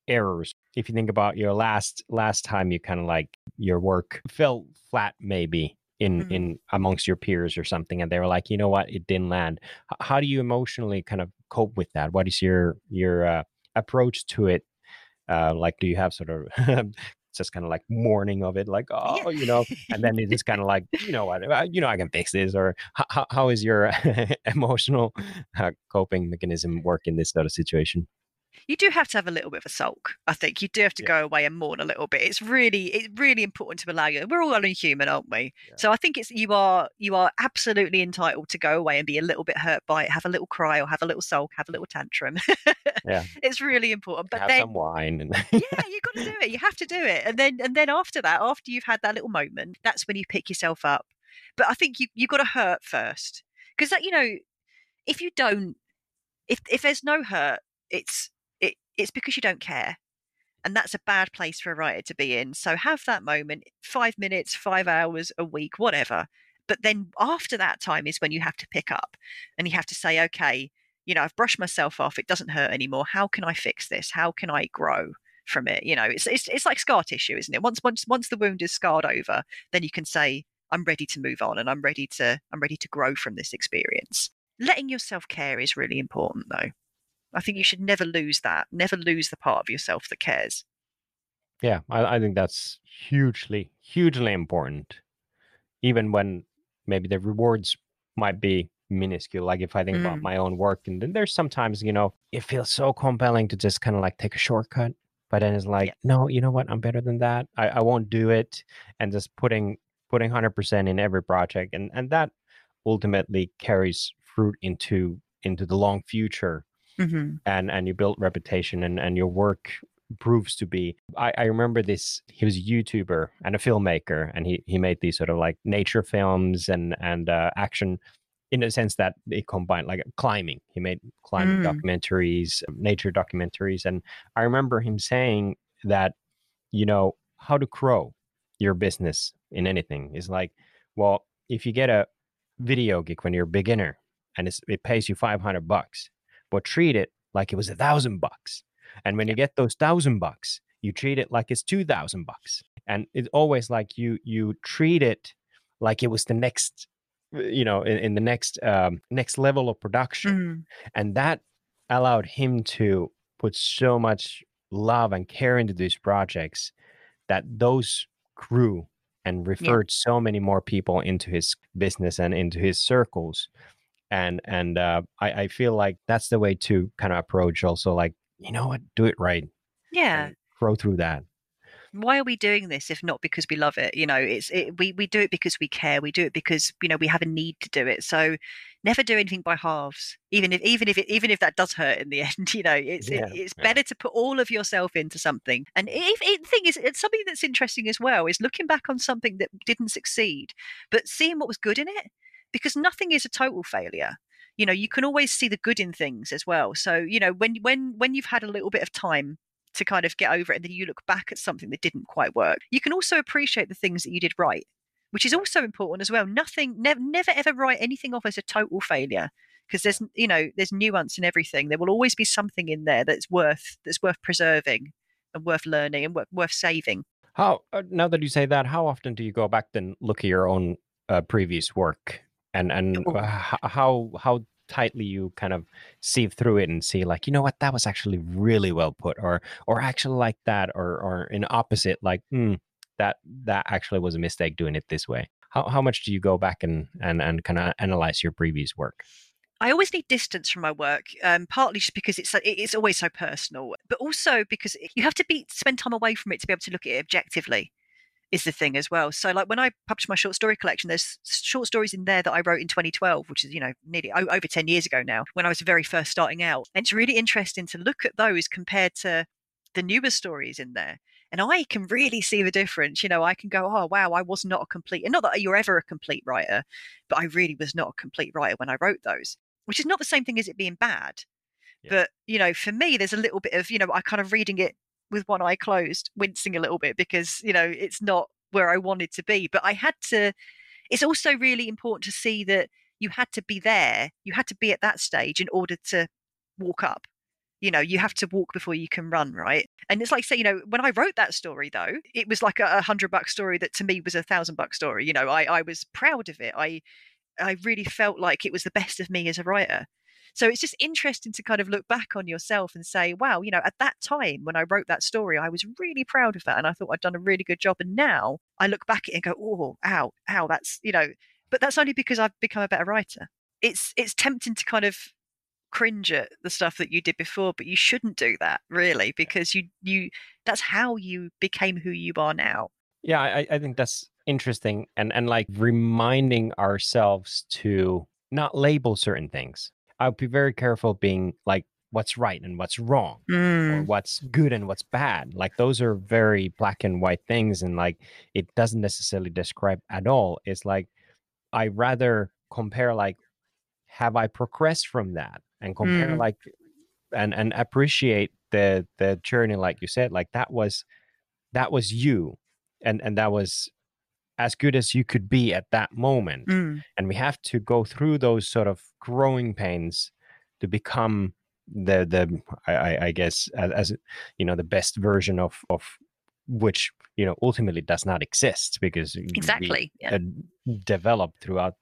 errors if you think about your last last time you kind of like your work fell flat maybe in Mhm. in amongst your peers or something and they were like you know what? It didn't land. H- how do you emotionally kind of cope with that? What is your your uh, approach to it? Uh like do you have sort of [laughs] just kind of like mourning of it like oh you know and then it is kind of like you know what? You know i can fix this or how, how is your [laughs] emotional uh, coping mechanism work in this sort of situation you do have to have a little bit of a sulk i think you do have to Yeah. go away and mourn a little bit it's really it's really important to allow you we're all only human aren't we Yeah. so i think it's you are you are absolutely entitled to go away and be a little bit hurt by it have a little cry or have a little sulk have a little tantrum Yeah. [laughs] it's really important but have then some wine and yeah, you got to do it. You have to do it, and then and then after that, after you've had that little moment, that's when you pick yourself up. But I think you you got to hurt first, because that you know, if you don't, if if there's no hurt, it's it it's because you don't care, and that's a bad place for a writer to be in. So have that moment, five minutes, five hours, a week, whatever. But then after that time is when you have to pick up, and you have to say, okay, you know i've brushed myself off it doesn't hurt anymore how can i fix this how can i grow from it you know it's it's, it's like scar tissue isn't it once once once the wound is scarred over then you can say i'm ready to move on and i'm ready to i'm ready to grow from this experience letting yourself care is really important though i think you should never lose that never lose the part of yourself that cares yeah I, I think that's hugely hugely important even when maybe the rewards might be minuscule like if i think mm. about my own work and then there's sometimes you know it feels so compelling to just kind of like take a shortcut but then it's like yeah. no you know what i'm better than that I, I won't do it and just putting putting 100% in every project and and that ultimately carries fruit into into the long future mm-hmm. and and you build reputation and and your work proves to be I, I remember this he was a youtuber and a filmmaker and he he made these sort of like nature films and and uh, action in a sense that they combined like climbing. He made climbing mm. documentaries, nature documentaries, and I remember him saying that, you know, how to grow your business in anything is like, well, if you get a video gig when you're a beginner and it pays you 500 bucks, but treat it like it was a thousand bucks. And when you get those thousand bucks, you treat it like it's 2000 bucks. And it's always like you, you treat it like it was the next you know in, in the next um, next level of production mm. and that allowed him to put so much love and care into these projects that those grew and referred yeah. so many more people into his business and into his circles and and uh, I, I feel like that's the way to kind of approach also like you know what? Do it right yeah. grow through that. Why are we doing this if not because we love it? You know it's it, we we do it because we care. We do it because you know we have a need to do it. So never do anything by halves even if even if it, even if that does hurt in the [laughs] end you know it's yeah, it, it's yeah. better to put all of yourself into something. And if the thing is it's something that's interesting as well is looking back on something that didn't succeed but seeing what was good in it because nothing is a total failure you know you can always see the good in things as well so you know when when when you've had a little bit of time to kind of get over it and then you look back at something that didn't quite work. You can also appreciate the things that you did right, which is also important as well. Nothing, never, never ever write anything off as a total failure because there's, you know, there's nuance in everything. There will always be something in there that's worth, that's worth preserving and worth learning and worth, worth saving. How, uh, now that you say that, how often do you go back and look at your own uh, previous work? And, and uh, how, how tightly you kind of sieve through it and see like you know what? That was actually really well put or or actually like that or or in opposite like mm, that that actually was a mistake doing it this way. How, how much do you go back and and, and kind of analyze your previous work? I always need distance from my work, um, partly just because it's it's always so personal, but also because you have to be spend time away from it to be able to look at it objectively is the thing as well. So, like when I published my short story collection, there's short stories in there that I wrote in 2012, which is you know nearly over 10 years ago now, when I was very first starting out. And it's really interesting to look at those compared to the newer stories in there. And I can really see the difference. You know, I can go, oh wow, I was not a complete, and not that you're ever a complete writer, but I really was not a complete writer when I wrote those. Which is not the same thing as it being bad. Yeah. But you know, for me, there's a little bit of you know, I kind of reading it with one eye closed, wincing a little bit because, you know, it's not where I wanted to be. But I had to, it's also really important to see that you had to be there, you had to be at that stage in order to walk up. You know, you have to walk before you can run, right? And it's like, say, you know, when I wrote that story, though, it was like a, hundred buck story that to me was a thousand buck story. You know, I, I was proud of it. I, I really felt like it was the best of me as a writer. So it's just interesting to kind of look back on yourself and say, wow, you know, at that time when I wrote that story, I was really proud of that. And I thought I'd done a really good job. And now I look back at it and go, oh, ow, ow, that's, you know, but that's only because I've become a better writer. It's it's tempting to kind of cringe at the stuff that you did before, but you shouldn't do that really, because you you that's how you became who you are now. Yeah, I, I think that's interesting and and like reminding ourselves to not label certain things I would be very careful being like what's right and what's wrong mm. or what's good and what's bad like those are very black and white things and like it doesn't necessarily describe at all it's like i rather compare like have i progressed from that and compare mm. like and and appreciate the the journey like you said like that was that was you and and that was as good as you could be at that moment. Mm. And we have to go through those sort of growing pains to become the the I, I guess as, as you know the best version of of which you know ultimately does not exist because exactly we, yeah. uh, developed throughout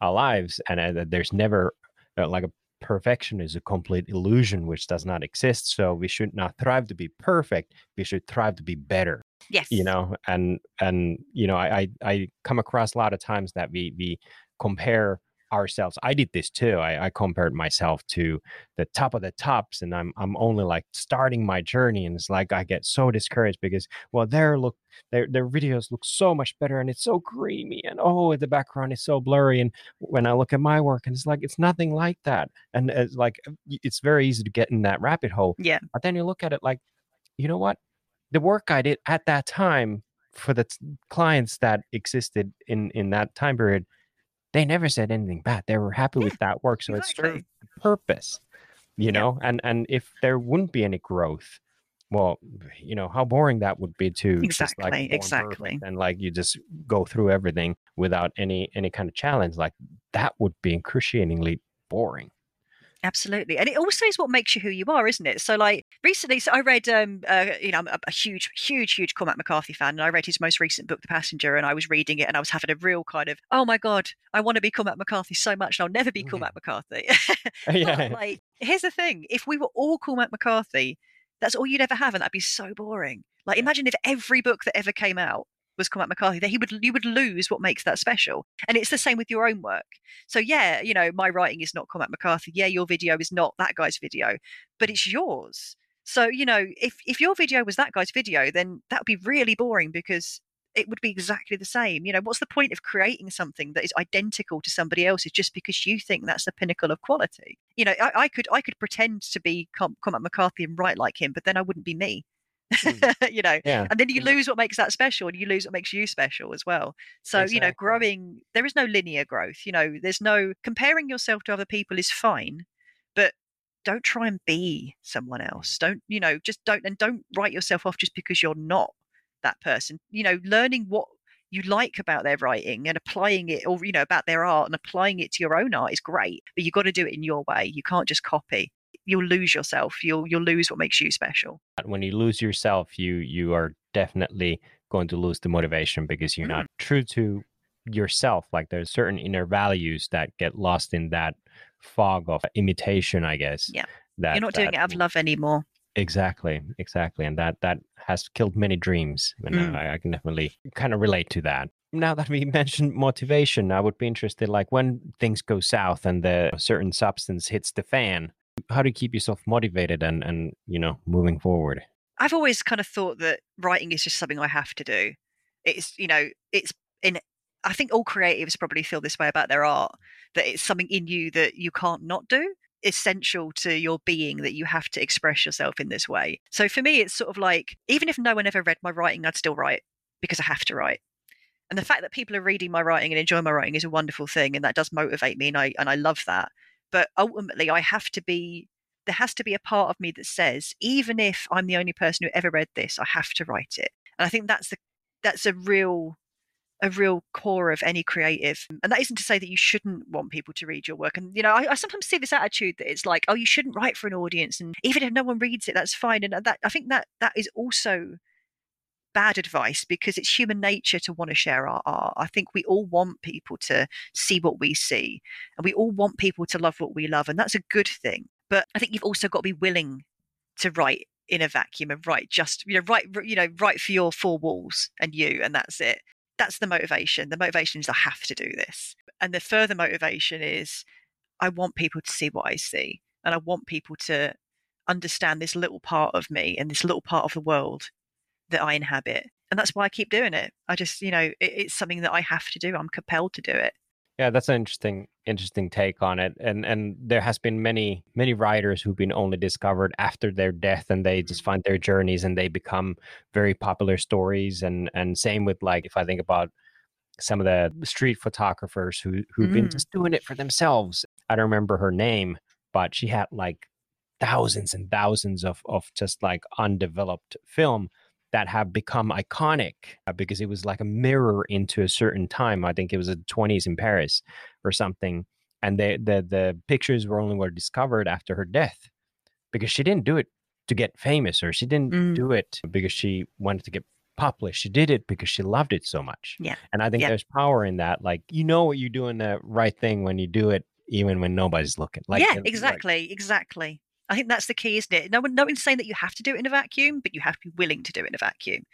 our lives and uh, there's never uh, like a perfection is a complete illusion which does not exist so we should not thrive to be perfect we should thrive to be better yes you know and and you know i i, I come across a lot of times that we we compare ourselves. I did this too. I, I, compared myself to the top of the tops, and I'm I'm only like starting my journey, and it's like I get so discouraged because well, their look their their videos look so much better, and it's so creamy, and oh, the background is so blurry, and when I look at my work, and it's like it's nothing like that, and it's like it's very easy to get in that rabbit hole. Yeah. But then you look at it like, you know what, the work I did at that time for the t- clients that existed in in that time period they never said anything bad. They were happy with that work, so exactly. it served the purpose. You yeah. know, and and if there wouldn't be any growth, well, you know how boring that would be to exactly, just like exactly, and like you just go through everything without any any kind of challenge. Like that would be excruciatingly boring. Absolutely, and it also is what makes you who you are, isn't it? So, like recently, so I read, um, uh, you know, I'm a, a, huge, huge, huge Cormac McCarthy fan, and I read his most recent book, The Passenger, and I was reading it, and I was having a real kind of, oh my god, I want to be Cormac McCarthy so much, and I'll never be mm. Cormac McCarthy. [laughs] [laughs] yeah. like, here's the thing: if we were all Cormac McCarthy, that's all you'd ever have, and that'd be so boring. Like, imagine if every book that ever came out was Cormac McCarthy, that he would you would lose what makes that special. And it's the same with your own work. So yeah, you know, my writing is not Cormac McCarthy. Yeah, your video is not that guy's video, but it's yours. So, you know, if if your video was that guy's video, then that would be really boring because it would be exactly the same. You know, what's the point of creating something that is identical to somebody else's just because you think that's the pinnacle of quality? You know, I, I could I could pretend to be Cormac McCarthy and write like him, but then I wouldn't be me. Mm. [laughs] you know yeah. and then you lose what makes that special and you lose what makes you special as well so exactly. you know growing there is no linear growth you know there's no comparing yourself to other people is fine but don't try and be someone mm. else don't you know just don't and don't write yourself off just because you're not that person you know learning what you like about their writing and applying it or you know about their art and applying it to your own art is great but you've got to do it in your way you can't just copy you'll lose yourself. You'll you'll lose what makes you special. When you lose yourself, you you are definitely going to lose the motivation because you're mm. not true to yourself. Like there's certain inner values that get lost in that fog of imitation, I guess. Yeah. That, you're not doing it out of love anymore. Exactly, exactly, and that that has killed many dreams, and mm. I, I can definitely kind of relate to that now that we [laughs] mentioned motivation, I would be interested like when things go south and the certain substance hits the fan, how do you keep yourself motivated and and you know moving forward? I've always kind of thought that writing is just something i have to do. It's you know it's in i think all creatives probably feel this way about their art that it's something in you that you can't not do essential to your being that you have to express yourself in this way. So for me it's sort of like even if no one ever read my writing i'd still write because i have to write. And the fact that people are reading my writing and enjoy my writing is a wonderful thing and that does motivate me and i and i love that but ultimately, I have to be, there has to be a part of me that says, even if I'm the only person who ever read this, I have to write it. And I think that's the, that's a real, a real core of any creative. And that isn't to say that you shouldn't want people to read your work. And, you know, I, I sometimes see this attitude that it's like, oh, you shouldn't write for an audience. And even if no one reads it, that's fine. And that, I think that that is also bad advice because it's human nature to want to share our art. I think we all want people to see what we see and we all want people to love what we love. And that's a good thing. But I think you've also got to be willing to write in a vacuum and write just, you know, write, you know, write for your four walls and you, and that's it. That's the motivation. The motivation is I have to do this. And the further motivation is I want people to see what I see. And I want people to understand this little part of me and this little part of the world that I inhabit. And that's why I keep doing it. I just, you know, it, it's something that I have to do. I'm compelled to do it. Yeah, that's an interesting interesting take on it. And and there has been many many writers who've been only discovered after their death and they just mm-hmm. find their journeys and they become very popular stories and and same with like if I think about some of the street photographers who who've mm. been just doing it for themselves. I don't remember her name, but she had like thousands and thousands of of just like undeveloped film that have become iconic uh, because it was like a mirror into a certain time. I think it was the 20s in Paris or something. and they, the the pictures were only were discovered after her death because she didn't do it to get famous or she didn't Mm. do it because she wanted to get published. She did it because she loved it so much. Yeah. And I think there's power in that. Like you know what you're doing the right thing when you do it, even when nobody's looking. Like yeah, and, like, exactly, exactly. I think that's the key, isn't it? No one, no one's saying that you have to do it in a vacuum, but you have to be willing to do it in a vacuum.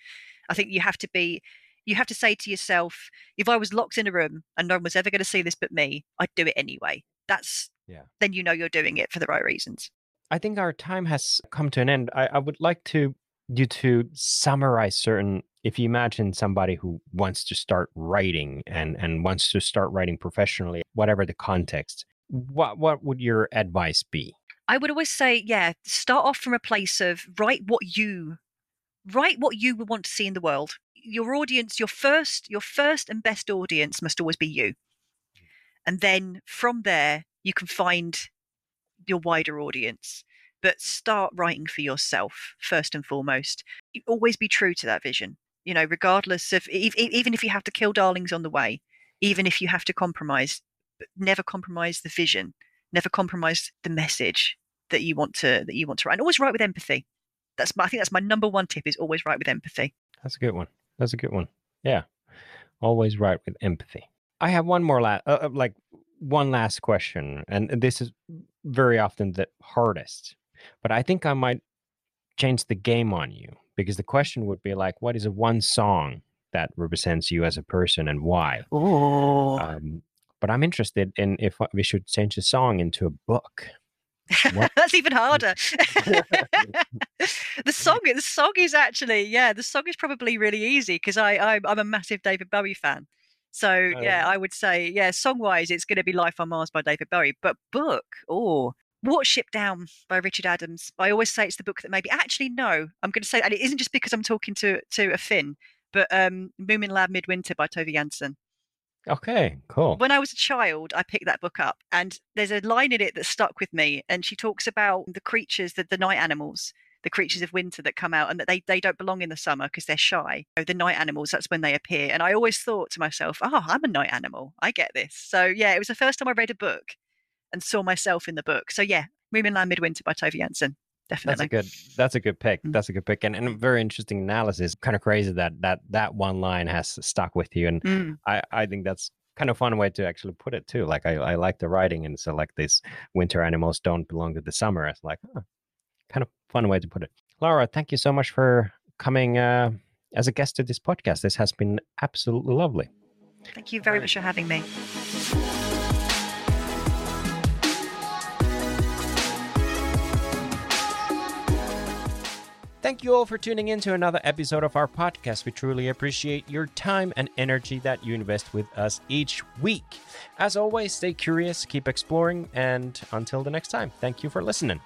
I think you have to be, you have to say to yourself, if I was locked in a room and no one was ever going to see this but me, I'd do it anyway. That's, Yeah. Then you know you're doing it for the right reasons. I think our time has come to an end. I, I would like to you to summarize certain if you imagine somebody who wants to start writing and and wants to start writing professionally, whatever the context, what what would your advice be? I would always say, yeah, start off from a place of write what you write what you would want to see in the world. Your audience, your first, your first and best audience must always be you. And then from there, you can find your wider audience. But start writing for yourself first and foremost. Always be true to that vision. You know, regardless of even if you have to kill darlings on the way, even if you have to compromise, never compromise the vision never compromise the message that you want to that you want to write and always write with empathy that's my, i think that's my number one tip is always write with empathy That's a good one. That's a good one. Yeah. Always write with empathy. I have one more last, uh, uh, like one last question, and this is very often the hardest, but I think I might change the game on you because the question would be like, what is a one song that represents you as a person and why? oh Um, but I'm interested in if we should change a song into a book. [laughs] that's even harder [laughs] the song the song is actually yeah the song is probably really easy because i I'm, I'm a massive david bowie fan so yeah i would say yeah song wise it's going to be life on mars by david bowie but book oh Watership Down by Richard Adams. I always say it's the book that maybe actually no, I'm going to say, and it isn't just because I'm talking to to a Finn, but um, Moominland Midwinter by Tove Jansson. Okay, cool. When I was a child, I picked that book up, and there's a line in it that stuck with me. And she talks about the creatures, the, the night animals, the creatures of winter that come out, and that they, they don't belong in the summer because they're shy. So the night animals, that's when they appear. And I always thought to myself, oh, I'm a night animal. I get this. So yeah, it was the first time I read a book and saw myself in the book. So yeah, Moomin Land Midwinter by Tove Jansson. That's a good. That's a good pick. Mm. That's a good pick, and, and a very interesting analysis. Kind of crazy that that that one line has stuck with you, and Mm. I I think that's kind of fun way to actually put it too. Like I I like the writing, and so like this winter animals don't belong to the summer. It's like huh, kind of fun way to put it. Laura, thank you so much for coming uh, as a guest to this podcast. This has been absolutely lovely. Thank you very much for having me. Thank you all for tuning in to another episode of our podcast. We truly appreciate your time and energy that you invest with us each week. As always, stay curious, keep exploring, and until the next time, thank you for listening.